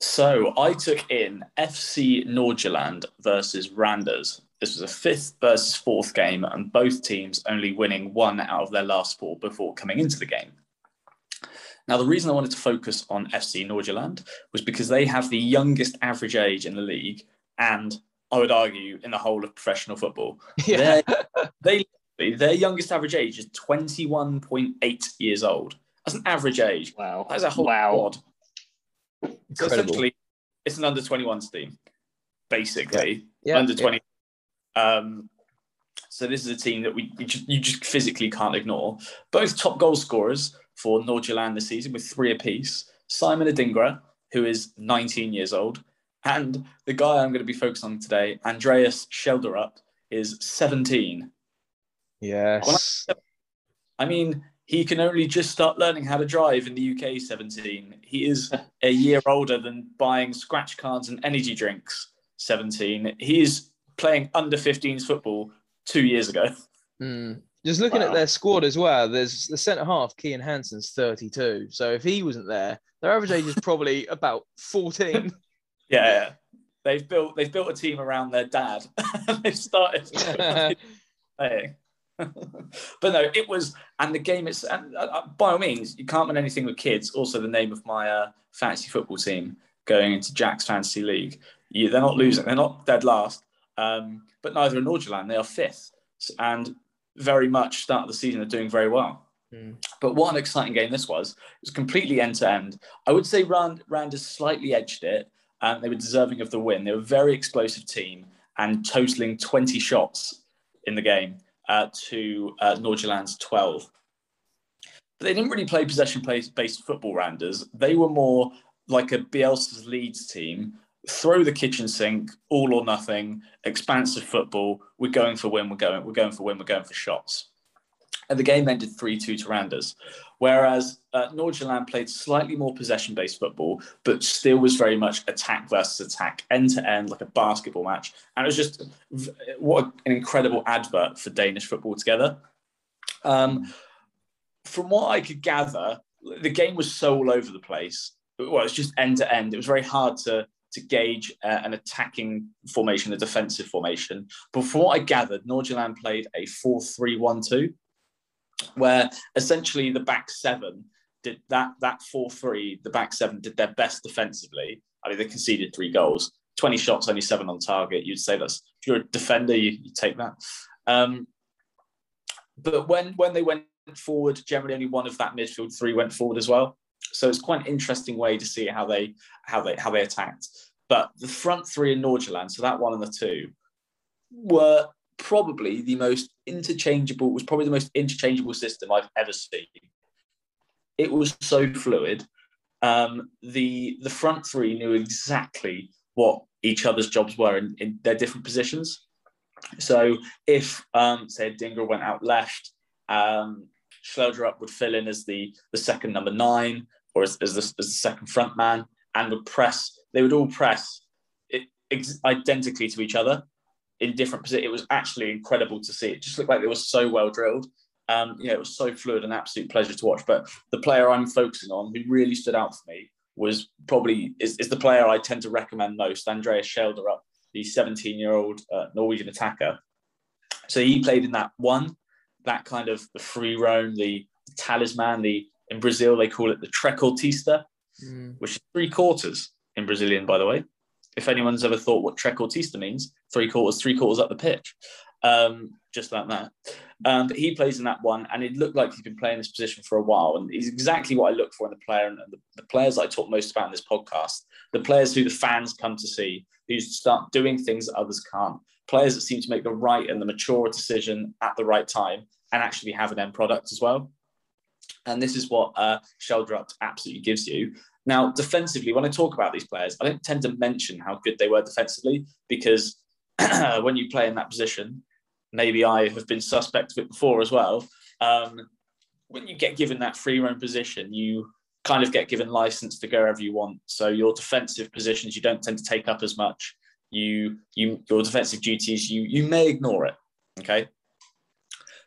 So I took in FC Nordsjælland versus Randers. This was a fifth versus fourth game, and both teams only winning one out of their last four before coming into the game. Now, the reason I wanted to focus on FC Nordsjælland was because they have the youngest average age in the league, and I would argue in the whole of professional football. Yeah, They their youngest average age is 21.8 years old. That's an average age. Wow. That's a whole wow. squad. So essentially, it's an under 21s team, basically. yeah, under yeah. 20. Um, so this is a team that we, we just, you just physically can't ignore. Both top goal scorers for Nordsjælland this season with three apiece. Simon Adingra, who is 19 years old, and the guy I'm going to be focused on today, Andreas Schjelderup, is 17. Yes. I mean, he can only just start learning how to drive in the UK 17. He is a year older than buying scratch cards and energy drinks 17. He is playing under 15s football two years ago. Mm. Just looking Wow. at their squad as well, there's the centre half, Kian Hansen's 32. So if he wasn't there, their average age is probably about 14. Yeah, yeah. They've built they've built a team around their dad. they've started playing. but no, it was, and the game is, and uh, uh, by all means, you can't win anything with kids. Also, the name of my uh, fantasy football team going into Jack's fantasy league. You, they're not losing, they're not dead last, um, but neither are Nordsjælland. They are fifth, and very much start of the season are doing very well. Mm. But what an exciting game this was! It was completely end to end. I would say Rand Rand has slightly edged it, and they were deserving of the win. They were a very explosive team and totaling 20 shots in the game uh, to uh, Nordsjælland's 12. But they didn't really play possession based football Randers. They were more like a Bielsa's Leeds team. Throw the kitchen sink, all or nothing, expansive football. We're going for win. We're going. We're going for win. We're going for shots. And the game ended three-two to Randers, whereas uh, played slightly more possession-based football, but still was very much attack versus attack, end to end, like a basketball match. And it was just what an incredible advert for Danish football together. Um, from what I could gather, the game was so all over the place. Well, it's just end to end. It was very hard to to gauge uh, an attacking formation, a defensive formation. But from what I gathered, Nordsjælland played a 4-3-1-2, where essentially the back seven did that that 4-3, the back seven did their best defensively. I mean, they conceded three goals, 20 shots, only seven on target. You'd say that's if you're a defender, you, you take that. Um, but when when they went forward, generally only one of that midfield three went forward as well. So it's quite an interesting way to see how they how they how they attacked. But the front three in Nordsjælland, so that one and the two, were probably the most interchangeable. Was probably the most interchangeable system I've ever seen. It was so fluid. um, the the front three knew exactly what each other's jobs were in, in their different positions. So if um, say Dinger went out left, um, would fill in as the the second number nine or as, as, the, as the second front man and would press. They would all press identically to each other in different positions. It was actually incredible to see. It just looked like they were so well drilled. Um, you know, it was so fluid and absolute pleasure to watch. But the player I'm focusing on, who really stood out for me, was probably is, is the player I tend to recommend most, Andreas Schjelderup, the 17 year old uh, Norwegian attacker. So he played in that one, that kind of the free roam, the, talisman, the in Brazil they call it the trequartista, mm. which is three quarters in Brazilian, by the way. If anyone's ever thought what trequartista means, three quarters, three quarters up the pitch, um, just like that. Um, but he plays in that one, and it looked like he's been playing this position for a while, and he's exactly what I look for in the player. And the, the players I talk most about in this podcast, the players who the fans come to see, who start doing things that others can't, players that seem to make the right and the mature decision at the right time, and actually have an end product as well. And this is what uh, Schjelderup absolutely gives you. Now, defensively, when I talk about these players, I don't tend to mention how good they were defensively because when you play in that position, maybe I have been suspect of it before as well. Um, when you get given that free roam position, you kind of get given license to go wherever you want. So your defensive positions you don't tend to take up as much. You you your defensive duties you you may ignore it. Okay.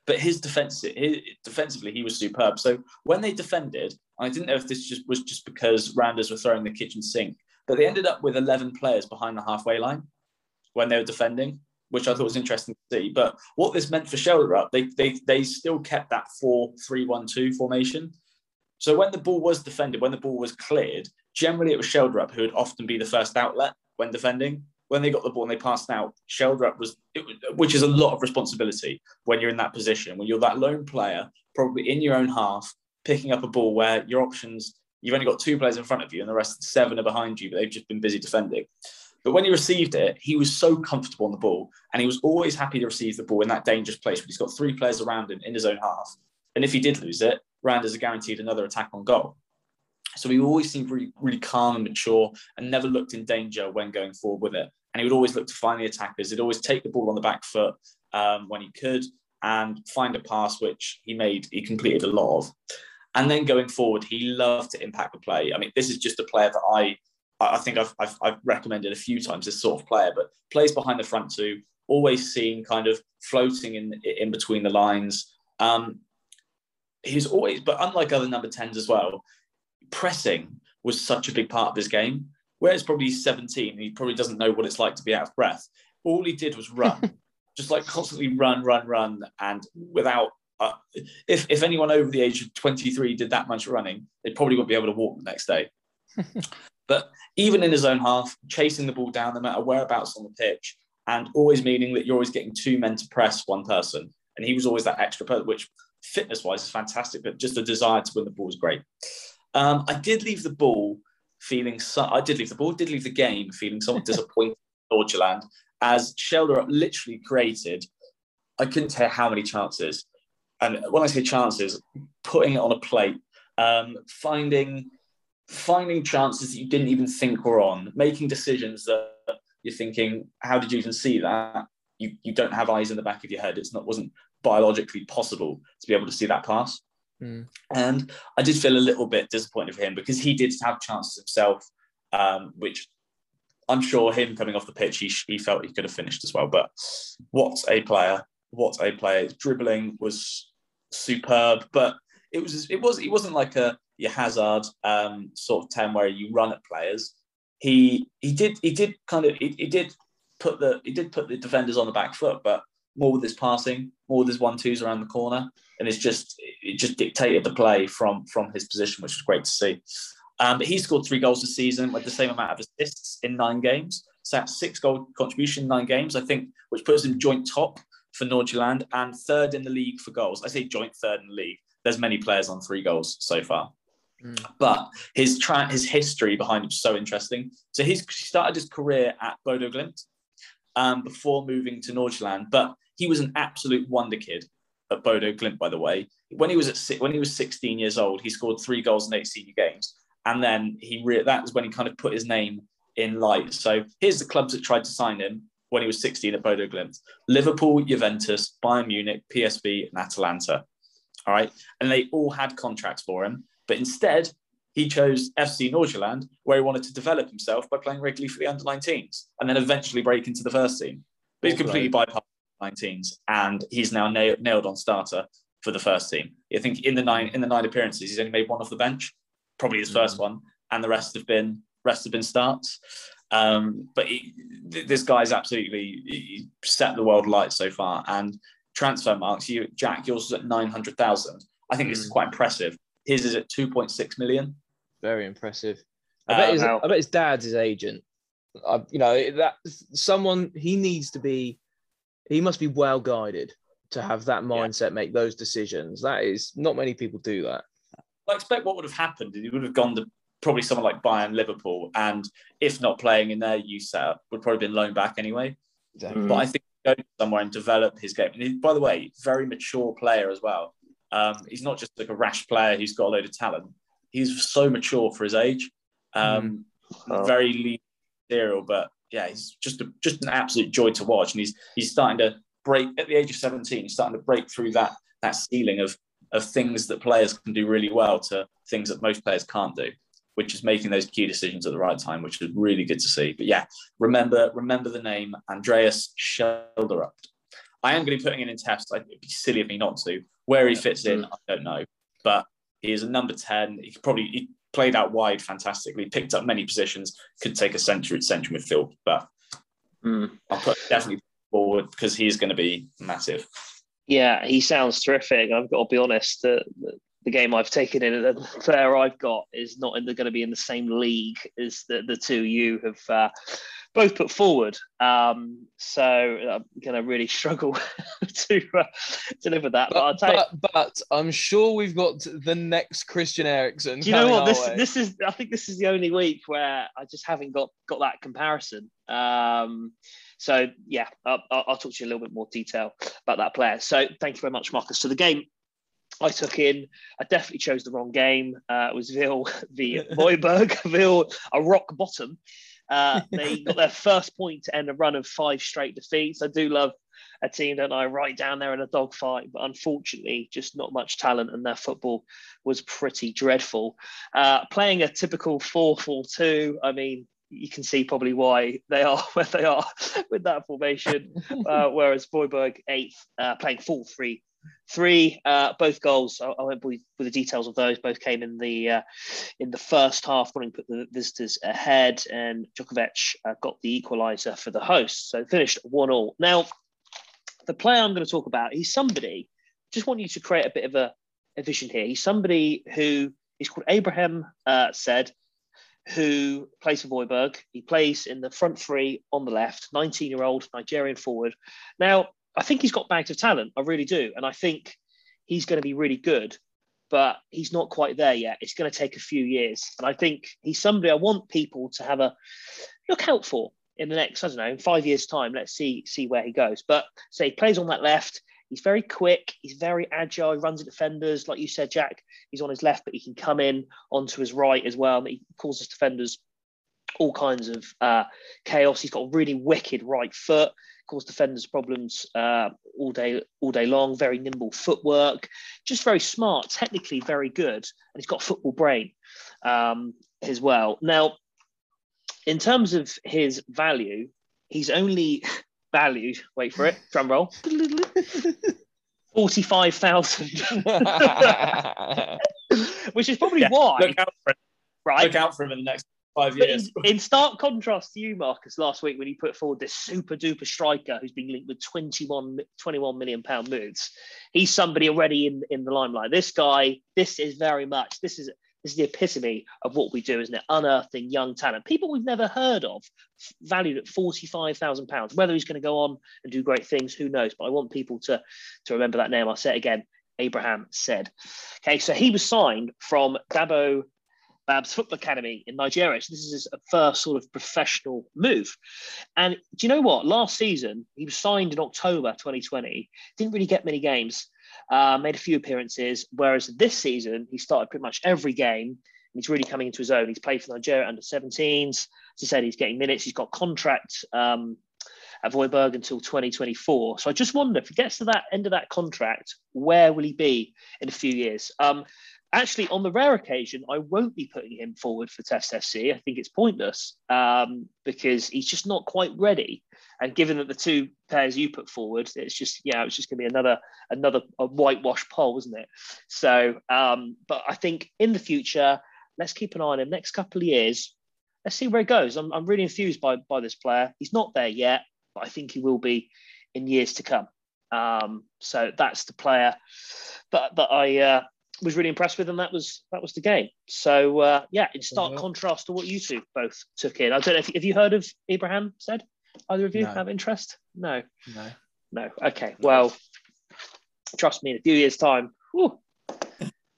But his defense, his, defensively, he was superb. So when they defended, I didn't know if this just was just because Randers were throwing the kitchen sink, but they ended up with 11 players behind the halfway line when they were defending which I thought was interesting to see. But what this meant for Schjelderup, they, they, they still kept that 4 3 1 2 formation. So when the ball was defended, when the ball was cleared, generally it was Schjelderup who would often be the first outlet when defending. When they got the ball and they passed out, Schjelderup was, it, which is a lot of responsibility when you're in that position, when you're that lone player, probably in your own half, picking up a ball where your options, you've only got two players in front of you and the rest seven are behind you, but they've just been busy defending. But when he received it, he was so comfortable on the ball and he was always happy to receive the ball in that dangerous place. But he's got three players around him in his own half. And if he did lose it, Randers are guaranteed another attack on goal. So he always seemed really, really calm and mature and never looked in danger when going forward with it. And he would always look to find the attackers. He'd always take the ball on the back foot um, when he could and find a pass, which he made, he completed a lot of. And then going forward, he loved to impact the play. I mean, this is just a player that I I think I've, I've, I've, recommended a few times this sort of player, but plays behind the front two, always seen kind of floating in in between the lines. Um, he's always, but unlike other number 10s as well, pressing was such a big part of his game. Whereas probably 17, he probably doesn't know what it's like to be out of breath. All he did was run, just like constantly run, run, run, and without. Uh, if if anyone over the age of 23 did that much running, they probably wouldn't be able to walk the next day. But even in his own half, chasing the ball down, no matter whereabouts on the pitch, and always meaning that you're always getting two men to press one person. And he was always that extra person, which fitness wise is fantastic, but just the desire to win the ball is great. Um, I did leave the ball feeling, so, I did leave the ball, did leave the game feeling somewhat disappointed Nordsjælland as Schjelderup literally created, I couldn't tell how many chances. And when I say chances, putting it on a plate, um, finding finding chances that you didn't even think were on, making decisions that you're thinking, how did you even see that? You, you don't have eyes in the back of your head. It's not wasn't biologically possible to be able to see that pass. Mm. And I did feel a little bit disappointed for him because he did have chances himself, um, which I'm sure him coming off the pitch, he, he felt he could have finished as well. But what a player! What a player! His dribbling was superb, but it was it was he wasn't like a your Hazard um, sort of ten where you run at players. He he did he did kind of he, he did put the he did put the defenders on the back foot, but more with his passing, more with his one twos around the corner, and it's just it just dictated the play from from his position, which was great to see. Um, but he scored three goals this season with the same amount of assists in nine games. So that's six goal contribution in nine games, I think, which puts him joint top for Nordsjælland and third in the league for goals. I say joint third in the league. There's many players on three goals so far. Mm. But his tra- his history behind him is so interesting. So he's he started his career at Bodo Glimt um, before moving to Nordsjælland, but he was an absolute wonder kid at Bodo Glimt, by the way. When he was at when he was 16 years old, he scored three goals in eight senior games, and then he re- that was when he kind of put his name in light. So here's the clubs that tried to sign him when he was 16 at Bodo Glimt: Liverpool, Juventus, Bayern Munich, PSV, and Atalanta. All right, and they all had contracts for him, but instead he chose FC Nordsjælland, where he wanted to develop himself by playing regularly for the under 19s and then eventually break into the first team. But he's completely bypassed 19s and he's now nailed, nailed on starter for the first team. I think in the nine in the nine appearances, he's only made one off the bench, probably his 1st mm-hmm. one, and the rest have been rest have been starts. Um, but he, this guy's absolutely set the world light so far. And Transfermarkt, you Jack, yours is at nine hundred thousand. I think mm. this is quite impressive. His is at 2.6 million. Very impressive. I bet, uh, his, I bet his dad's his agent. I, you know that someone he needs to be. He must be well guided to have that mindset, yeah. make those decisions. That is not many people do that. I expect what would have happened. He would have gone to probably someone like Bayern, Liverpool, and if not playing in their youth setup, would probably been loaned back anyway. Exactly. But I think go somewhere and develop his game. And he, by the way, very mature player as well. Um, he's not just like a rash player who's got a load of talent. He's so mature for his age. Um, mm. Very lean but yeah, he's just a, just an absolute joy to watch. And he's he's starting to break at the age of 17. He's starting to break through that that ceiling of of things that players can do really well to things that most players can't do, which is making those key decisions at the right time, which is really good to see. But yeah, remember remember the name Andreas Schjelderup. I am going to be putting it in test. It'd be silly of me not to. Where he fits in, I don't know. But he is a number 10. He could probably he played out wide fantastically, picked up many positions, could take a centre at central midfield. But mm. I'll put definitely forward because he's going to be massive. Yeah, he sounds terrific. I've got to be honest. The, the, the game I've taken in, the player I've got is not in the, going to be in the same league as the, the two you have uh, both put forward. Um, so I'm going to really struggle to uh, deliver that. But, but, but, but, I'm sure we've got the next Christian Eriksen. Do you know what? This way. this is. I think this is the only week where I just haven't got got that comparison. Um, so yeah, I'll, I'll talk to you a little bit more detail about that player. So thank you very much, Marcus. So the game I took in. I definitely chose the wrong game. Uh, it was Vejle v Viborg. Vejle, a rock bottom. Uh, they got their first point to end a run of five straight defeats. I do love a team, don't I, right down there in a dogfight, but unfortunately, just not much talent, and their football was pretty dreadful. Uh, playing a typical 4 4 2, I mean, you can see probably why they are where they are with that formation. Uh, whereas Viborg eighth, uh, playing 4 3 Three, uh, both goals. I, I won't with, with the details of those. Both came in the uh, in the first half, wanting put the visitors ahead, and Djokovic uh, got the equaliser for the hosts. So finished one all. Now, the player I'm going to talk about, he's somebody. Just want you to create a bit of a, a vision here. He's somebody who is called Abraham uh, Said, who plays for Viborg. He plays in the front three on the left, 19 year old Nigerian forward. Now, I think he's got bags of talent. I really do. And I think he's going to be really good, but he's not quite there yet. It's going to take a few years. And I think he's somebody I want people to have a look out for in the next, I don't know, in five years' time. Let's see see where he goes. But say so he plays on that left. He's very quick. He's very agile. He runs at defenders, like you said, Jack. He's on his left, but he can come in onto his right as well. He causes defenders all kinds of uh, chaos. He's got a really wicked right foot cause defenders problems uh, all day all day long. Very nimble footwork, just very smart, technically very good, and he's got a football brain um, as well. Now, in terms of his value, he's only valued. Wait for it, drum roll. Forty-five thousand, which is probably yeah, why. Look out for Right, look out for him in the next five years. In, in, stark contrast to you, Marcus, last week when you put forward this super duper striker who's been linked with 21, 21 million pound moves, he's somebody already in, in the limelight. This guy, this is very much, this is this is the epitome of what we do, isn't it? Unearthing young talent, people we've never heard of, valued at forty-five thousand pounds. Whether he's going to go on and do great things, who knows? But I want people to to remember that name. I'll say it again. Abraham Said. Okay, so he was signed from Dabo Babs Football Academy in Nigeria. So this is his first sort of professional move. And do you know what? Last season, he was signed in October 2020, didn't really get many games, uh, made a few appearances. Whereas this season, he started pretty much every game, And He's really coming into his own. He's played for Nigeria under 17s. As I said, he's getting minutes. He's got contract um, at Viborg until 2024. So I just wonder if he gets to that end of that contract, where will he be in a few years? Um, actually, on the rare occasion, I won't be putting him forward for Test FC. I think it's pointless um, because he's just not quite ready. And given that the two pairs you put forward, it's just yeah, it's just going to be another another a whitewash poll, isn't it? So, um, but I think in the future, let's keep an eye on him. Next couple of years, let's see where it goes. I'm, I'm really enthused by by this player. He's not there yet, but I think he will be in years to come. Um, so that's the player that that I uh, was really impressed with, and that was that was the game. So uh, yeah, in stark mm-hmm. contrast to what you two both took in. I don't know if have you heard of Ibrahim Said. Either of you no. have interest? No. No. No. Okay. Well, trust me, in a few years' time, whew,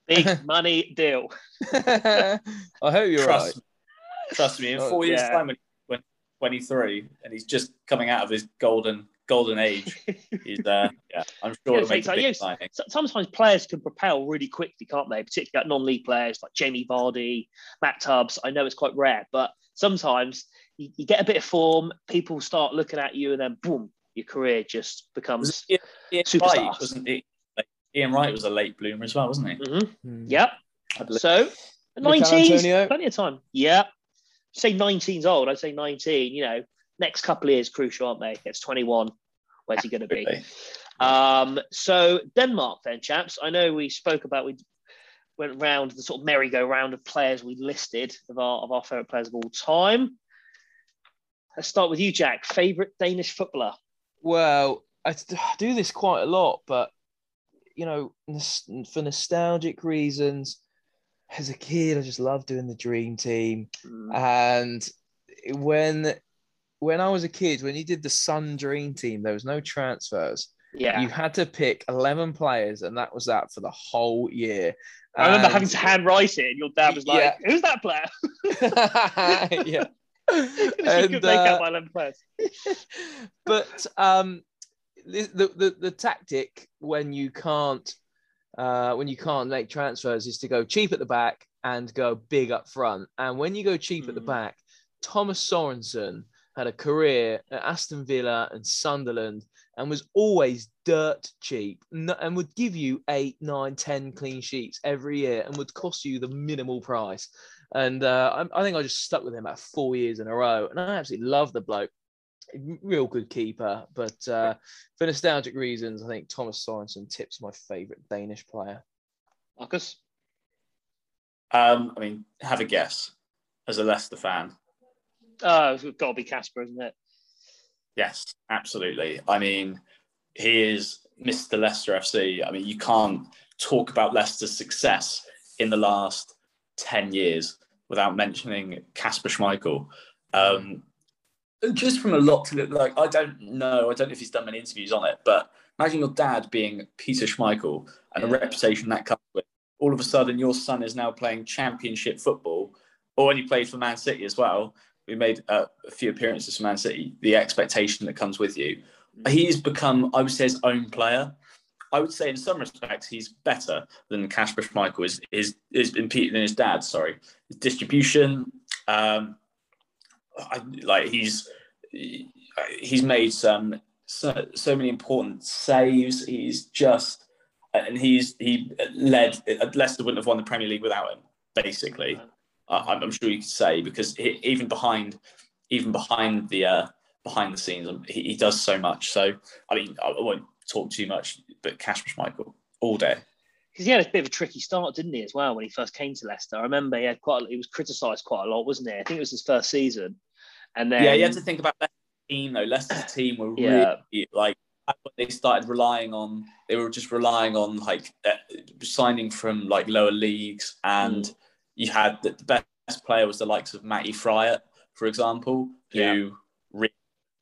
big money deal. I hope you're trust, right. Trust me, in oh, four years' yeah. time, when 23 and he's just coming out of his golden golden age. He's uh, yeah, I'm sure yeah, it'll make a Sometimes players can propel really quickly, can't they? Particularly non-league players like Jamie Vardy, Matt Tubbs. I know it's quite rare, but sometimes you, you, get a bit of form, people start looking at you, and then boom, your career just becomes Ian, Ian Wright, wasn't it? Like, Ian Wright was a late bloomer as well, wasn't he? Mm-hmm. Mm. Yep. So 19, plenty of time. Yep. Say 19's old. I'd say 19. You know, next couple of years crucial, aren't they? It's 21. Where's he going to be? Um, so Denmark, then, chaps. I know we spoke about we went round the sort of merry-go-round of players we listed of our of our favourite players of all time. Let's start with you, Jack. Favorite Danish footballer? Well, I do this quite a lot, but you know, for nostalgic reasons, as a kid, I just loved doing the dream team. Mm. And when when I was a kid, when you did the Sun Dream Team, there was no transfers. Yeah. You had to pick 11 players, and that was that for the whole year. I remember having to handwrite it, and your dad was like, yeah. Who's that player? yeah. and, could make uh, out my 11 players. but um, the, the, the tactic when you can't uh, when you can't make transfers is to go cheap at the back and go big up front. And when you go cheap mm. at the hmm. back, Thomas Sorensen had a career at Aston Villa and Sunderland and was always dirt cheap and would give you eight, nine, ten clean sheets every year and would cost you the minimal price. And uh, I, I, think I just stuck with him about four years in a row. And I absolutely love the bloke. Real good keeper. But uh, for nostalgic reasons, I think Thomas Sorensen tips my favourite Danish player. Marcus? Um, I mean, have a guess as a Leicester fan. Oh, it's got to be Kasper, isn't it? Yes, absolutely. I mean, he is Mr. Leicester FC. I mean, you can't talk about Leicester's success in the last 10 years without mentioning Kasper Schmeichel. Um, just from a lot to look like, I don't know, I don't know if he's done many interviews on it, but imagine your dad being Peter Schmeichel and yeah. the reputation that comes with. All of a sudden, your son is now playing championship football, or when he played for Man City as well, we made uh, a few appearances for Man City, the expectation that comes with you. He's become, I would say, his own player. I would say in some respects he's better than Kasper Schmeichel is is is in than his dad. Sorry, his distribution. Um, I, like he's he's made some so, so many important saves. He's just and he's he led Leicester wouldn't have won the Premier League without him. Basically, I'm sure you could say because he, even behind, even behind the uh, behind the scenes, um, he, he, does so much. So I mean, I won't talk too much, but Kasper Schmeichel all day. Because he had a bit of a tricky start, didn't he, as well, when he first came to Leicester? I remember he had quite he was criticised quite a lot, wasn't he? I think it was his first season, and then yeah, you had to think about Leicester's team though. Leicester's team were yeah. really like they started relying on they were just relying on like uh, signing from like lower leagues and. Mm you had the, the best player was the likes of Matty Fryatt, for example, who yeah. re-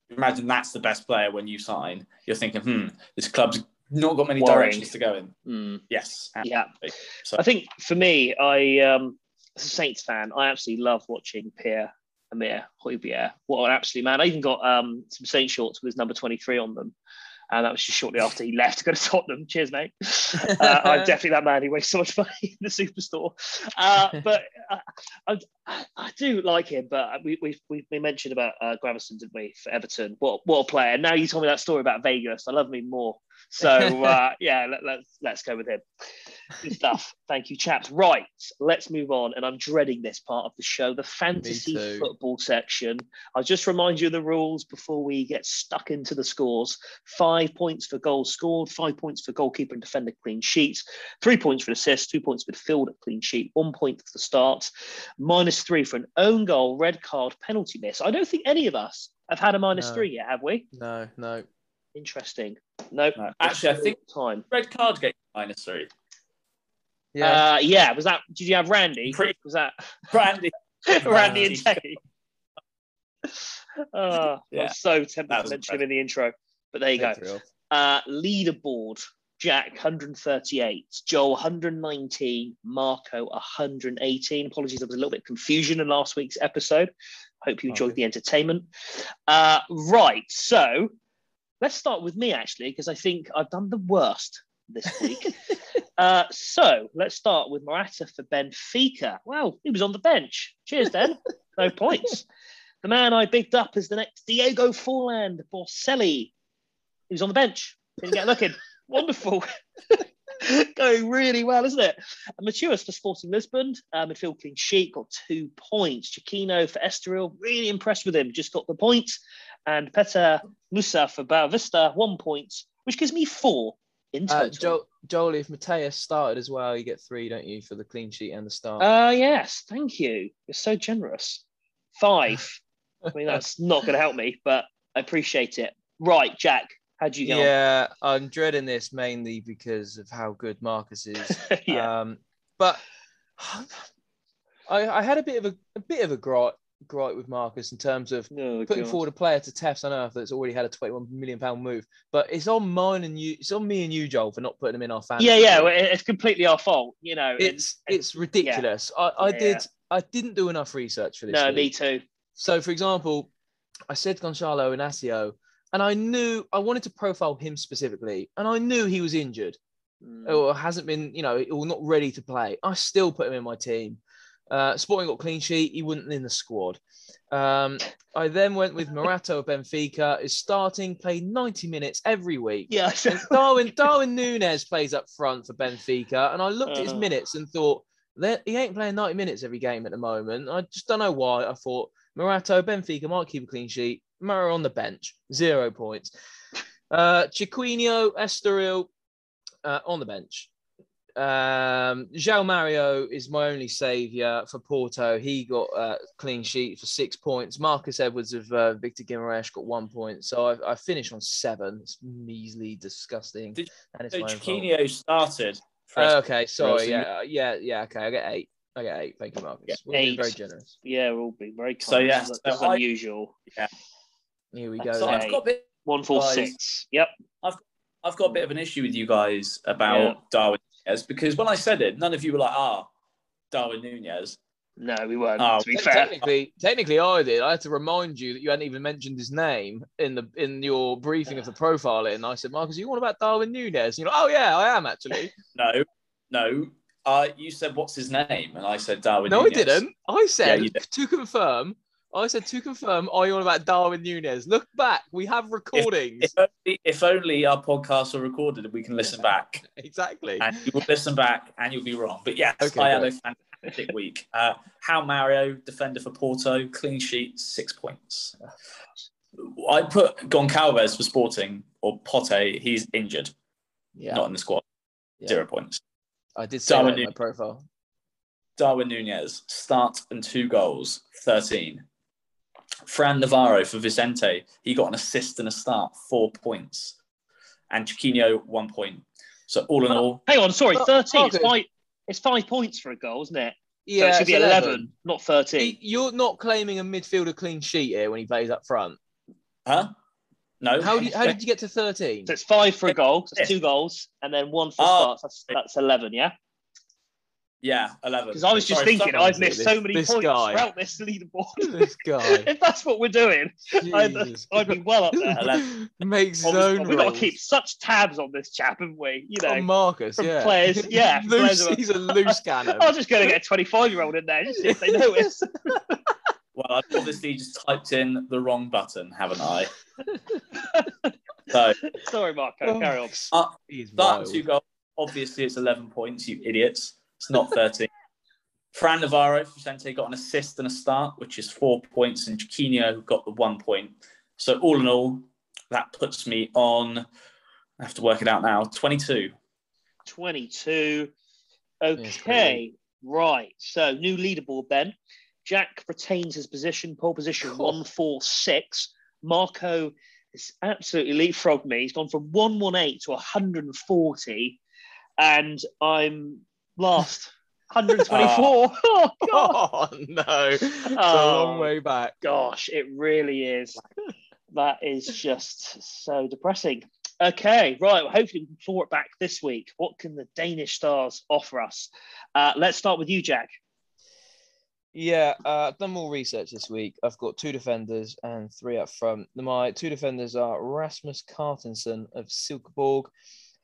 imagine that's the best player when you sign. You're thinking, hmm, this club's not got many Warring. directions to go in. Mm. Yes, absolutely. yeah. So I think for me, I um, as a Saints fan, I absolutely love watching Pierre Emile Højbjerg. What an absolute man! I even got um, some Saints shorts with his number 23 on them. And that was just shortly after he left to go to Tottenham. Cheers, mate. Uh, I'm definitely that man who wastes so much money in the superstore. Uh, but I, I, I, do like him. But we we, we, we mentioned about uh, didn't we, for Everton? What what a player! Now you told me that story about Vegas. I love me more. So uh, yeah, let, let's let's go with him. Good stuff. Thank you, chaps. Right, let's move on. And I'm dreading this part of the show, the fantasy football section. I'll just remind you of the rules before we get stuck into the scores. Five points for goals scored, five points for goalkeeper and defender clean sheets, three points for assists, two points for field clean sheet, one point for the start, minus three for an own goal, red card, penalty miss. I don't think any of us have had a minus No. three yet, have we? No, no. Interesting. Nope. No. Actually, I think time. red card gate minus three. Yeah. Uh, yeah. Was that? Did you have Randy? Pretty- Was that Randy? Randy and Teddy? Oh, I Yeah. was so tempted That to mention him in the intro, but there you go. Take. Uh, leaderboard: Jack 138, Joel 119, Marco 118. Apologies, there was a little bit of confusion in last week's episode. Hope you enjoyed Okay. the entertainment. Uh, right, so let's start with me actually, because I think I've done the worst this week. uh, so let's start with Morato for Benfica. Well, he was on the bench. Cheers, then. no points. The man I bigged up as the next Diego Forlán, Borselli. He was on the bench. Didn't get looking. Wonderful. Going really well, isn't it? And Matuas for Sporting Lisbon, uh, midfield clean sheet, got two points. Chiquinho for Estoril, really impressed with him, just got the point. And Peter Musa for Boavista, one point, which gives me four in total. Uh, Joel, Joel, if Mateus started as well, you get three, don't you, for the clean sheet and the start? Uh, yes, thank you. You're so generous. Five. I mean, that's not going to help me, but I appreciate it. Right, Jack, how'd you get yeah, I'm dreading this mainly because of how good Marcus is. yeah. Um, but I, I had a bit of a, a bit of a gripe, gripe with Marcus in terms of Oh, putting God. forward a player to Tefs on Earth that's already had a 21 million pound move. But it's on mine and you, it's on me and you, Joel, for not putting him in our fantasy. Yeah, yeah, well, it's completely our fault, you know. and- it's it's ridiculous. I, I Yeah. did I didn't do enough research for this. no, league. me too. So, for example, I said Gonzalo Inacio, and I knew I wanted to profile him specifically, and I knew he was injured Mm. or hasn't been, you know, or not ready to play. I still put him in my team. Uh, Sporting got clean sheet. He wasn't in the squad. Um, I then went with Morato of Benfica. Is starting, played 90 minutes every week. Yeah, Darwin Darwin Nunez plays up front for Benfica, and I looked at his Uh. minutes and thought he ain't playing 90 minutes every game at the moment. I just don't know why. I thought Morato, Benfica might keep a clean sheet. Murray on the bench, zero points. Uh, Chiquinho, Estoril uh, on the bench. Um, João Mario is my only saviour for Porto. He got a clean sheet for six points. Marcus Edwards of uh, Victor Guimaraes got one point. So I, I finished on seven. It's measly, disgusting. Did- and it's So my. Chiquinho started. For Oh, okay, sorry. Yeah, uh, yeah, yeah. Okay, I get eight. I get eight. Thank you, Marcus. We're being eight. very generous. yeah, we'll be very kind. So, yeah, this is, so this is I- unusual. Yeah. Here we That's go. So then. I've got a bit. One four Guys. six. Yep. I've got a bit of an issue with you guys about Yeah. Darwin Nunez because when I said it, none of you were like, "Ah, Darwin Nunez." No, we weren't. Oh, to be fair. Technically, technically, I did. I had to remind you that you hadn't even mentioned his name in the in your briefing of the profiling. And I said, Marcus, you want about Darwin Nunez? And you're like, oh yeah, I am actually. No, no. Uh, you said what's his name, and I said Darwin. no, Nunez. I didn't. I said you did. to confirm. I said to confirm. Are you on about Darwin Nunez? Look back. We have recordings. If only, if only our podcasts are recorded and we can listen back, exactly. and you will listen back, and you'll be wrong. But yes, Okay, I had a fantastic week. Uh, how Mario, defender for Porto, clean sheet, six points. I put Goncalves for Sporting or Pote. He's injured, Yeah, not in the squad. Yeah. Zero points. I did say Darwin that in my profile. Darwin Nunez, start and two goals, 13. Fran Navarro for Vicente, he got an assist and a start, four points. And Chiquinho, one point. So all in all, Hang on, sorry, 13. It's okay. five. It's five points for a goal, isn't it? So Yeah, it should be it's 11, not Y- thirteen. You're not claiming a midfielder clean sheet here when he plays up front. huh? No. How, do you, how did you get to 13? So it's five for a goal. So it's two goals, and then one for Oh. starts. That's, that's eleven. Yeah. Yeah, eleven. Because I was just Sorry, thinking. I've missed so many points guy. throughout this leaderboard. this guy. if that's what we're doing, I'd, I'd be well up there. Eleven. Makes his Obviously, own We've got to keep such tabs on this chap, haven't we? You know, on Marcus, from yeah. players- yeah, loose, players he's a loose cannon. I was just going to get a 25 year old in there just see if they notice. Well, I've obviously just typed in the wrong button, haven't I? so Sorry, Marco, carry on. Uh, that wild. two goals. Obviously, it's eleven points. You idiots. It's not thirteen. Fran Navarro for Vicente got an assist and a start, which is four points, and Chiquinho got the one point. So all in all, that puts me on. I have to work it out now. Twenty-two. 22. Okay, right. So, new leaderboard then. Jack retains his position, pole position Cool. 146. Marco has absolutely leapfrogged me. He's gone from 118 to 140. And I'm last, 124. oh, God. Oh no, it's a Oh. long way back. Gosh, it really is. that is just so depressing. Okay, right. Well, hopefully we can claw it back this week. What can the Danish stars offer us? Uh, let's start with you, Jack. Yeah, uh, I've done more research this week. I've got two defenders and three up front. My two defenders are Rasmus Carstensen of Silkeborg,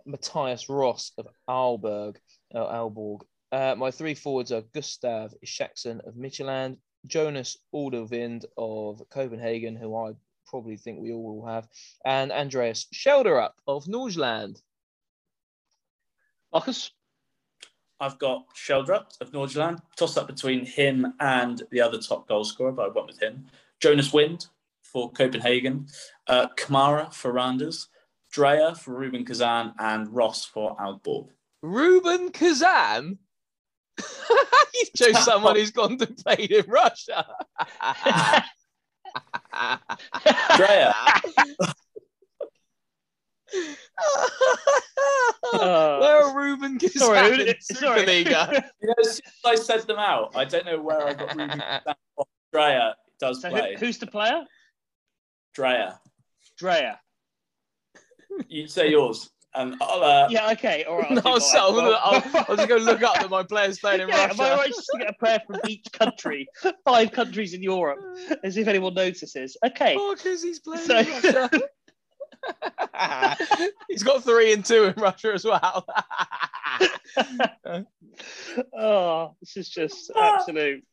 Matthias Ross of Aalborg. Uh, Aalborg. Uh, my three forwards are Gustav Isaksen of Midtjylland, Jonas Older Wind of Copenhagen, who I probably think we all will have, and Andreas Schjelderup of Nordsjælland. Marcus? I've got Schjelderup of Nordsjælland. Toss up between him and the other top goal scorer, but I went with him. Jonas Wind for Copenhagen. Uh, Kamara for Randers. Dreyer for Rubin Kazan. And Ross for Aalborg. Rubin Kazan. you chose someone who's gone to play in Russia. Dreyer. Uh, Where are Rubin Kazan sorry, who and sorry. Superliga? You know, as soon as I said them out, I don't know where I got Rubin Kazan from. Dreyer does so who, play. who's the player? Dreyer. Dreyer. You say yours. And I'll, uh, Yeah, okay, all right. I'll no, gonna, I'll, I'll just go look up that my player's playing in yeah, am I Russia. right just to get a player from each country? Five countries in Europe, as if anyone notices. Okay, Oh, because he's playing So- in Russia. he's got three and two in Russia as well. Oh, this is just absolute.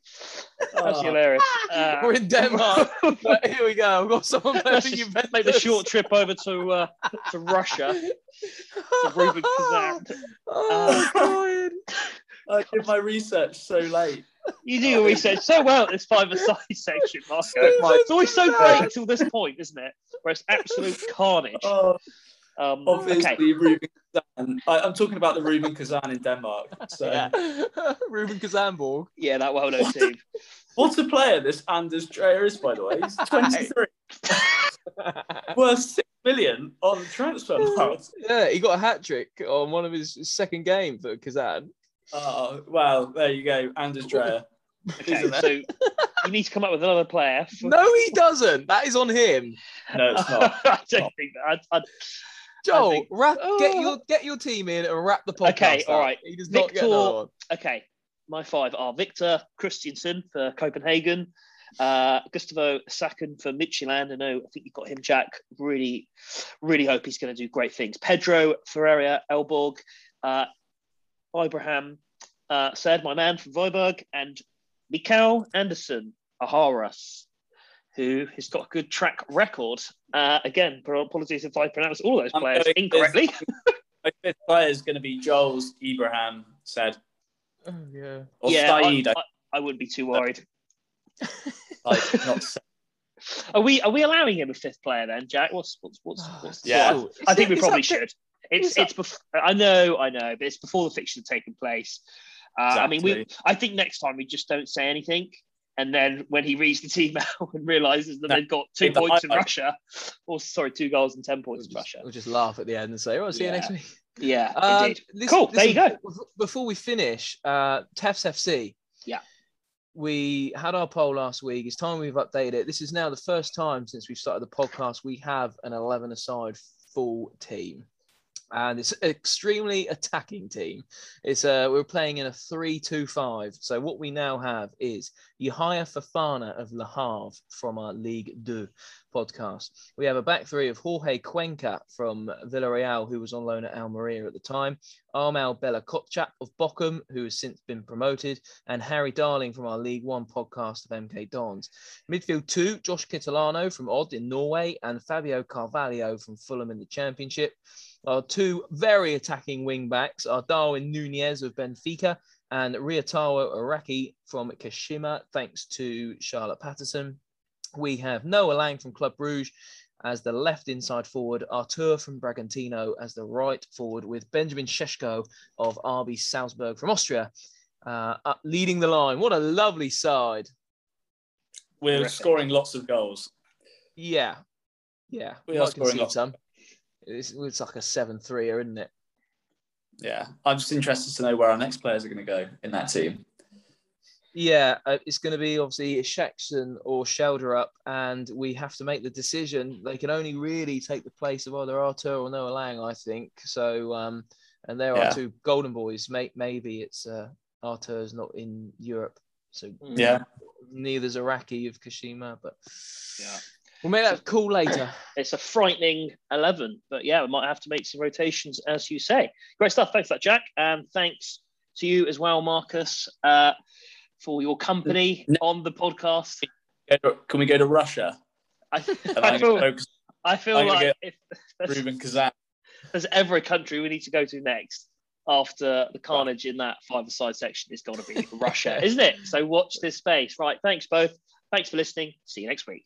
That's Oh. hilarious. Uh, We're in Denmark. But here we go. I've got someone playing Let's Juventus. make the short trip over to uh, to Russia. to Rubin Kazan. Oh, God. I did my research so late. You do your research so well at this five-a-side section, Marco. It's always so Kazan. great until this point, isn't it? Where it's absolute carnage. Oh, Um, obviously, okay. Rubin Kazan. I, I'm talking about the Rubin Kazan in Denmark. So, Yeah. Ruben Kazanborg. Yeah, that well-known team. what's a player this Anders Dreyer is, by the way? He's 23. Worth six million on the transfer market. yeah, he got a hat trick on one of his second game for Kazan. Oh, well, there you go. Anders Dreyer. Okay, so you need to come up with another player. For... No, he doesn't. That is on him. No, it's not. I don't think that. I, I, Joel, think- wrap, get Oh. your get your team in and wrap the podcast. Okay, all up. right. He does not get Victor- okay, my five are Victor Kristiansen for Copenhagen, uh, Gustav Isaksen for Midtjylland. I know, I think you've got him, Jack. Really, really hope he's going to do great things. Pedro Ferreira Aalborg, uh, Abraham uh, Said, my man from Viborg, and Mikael Anderson Aharas, who has got a good track record. Uh, again, apologies if I pronounce all those I'm players incorrectly. My fifth player is going to be Joel's Ibrahim Said. Oh, yeah. Or yeah, I, Saeed, I, I, I wouldn't be too worried. like, not Are we are we allowing him a fifth player then, Jack? What's what's what's, what's Yeah. score? I think we probably should. It's it's up- it's before. I know, I know, but it's before the fixture taking place. Uh, I mean, we. I think next time we just don't say anything, and then when he reads the team out and realizes that No, they've got two points in. Russia, or sorry, two goals and ten We'll points in just, Russia. we'll just laugh at the end and say, "Oh, see you next week." Yeah, Um, indeed. listen- Cool, there you go. Before we finish, uh, Tefs FC. Yeah. We had our poll last week. It's time we've updated it. This is now the first time since we've started the podcast we have an 11 aside full team. And it's an extremely attacking team. It's uh, we're playing in a three-two-five. So what we now have is Yahya Fofana of Le Havre from our League Two podcast. We have a back three of Jorge Cuenca from Villarreal, who was on loan at Almeria at the time, Armel Bella Kotchap of Bochum, who has since been promoted, and Harry Darling from our League One podcast of MK Dons. Midfield two, Josh Kitolano from Odd in Norway, and Fabio Carvalho from Fulham in the Championship. Our two very attacking wing backs are Darwin Nunez of Benfica and Ryotaro Araki from Kashima, thanks to Charlotte Patterson. We have Noah Lang from Club Brugge as the left inside forward, Artur from Bragantino as the right forward, with Benjamin Šeško of RB Salzburg from Austria uh, leading the line. What a lovely side. We're scoring lots of goals. Yeah. Yeah. We are scoring lots. some. It's, it's like a 7 3 isn't it? Yeah. I'm just interested to know where our next players are going to go in that team. Yeah, uh, it's going to be obviously Shaxton or Schjelderup, and we have to make the decision. They can only really take the place of either Artur or Noa Lang, I think. So, um, and there yeah. are two golden boys. May- maybe it's uh, Artur's not in Europe, so yeah, neither's Araki of Kashima, but yeah. We'll make that call later. It's a frightening 11, but yeah, we might have to make some rotations, as you say. Great stuff. Thanks for that, Jack. And thanks to you as well, Marcus, uh, for your company on the podcast. Can we go to Russia? I, I feel, I feel like if Rubin Kazan. there's ever a country we need to go to next after the carnage in that five-a-side section, it's got to be Russia, isn't it? So watch this space. Right. Thanks both. Thanks for listening. See you next week.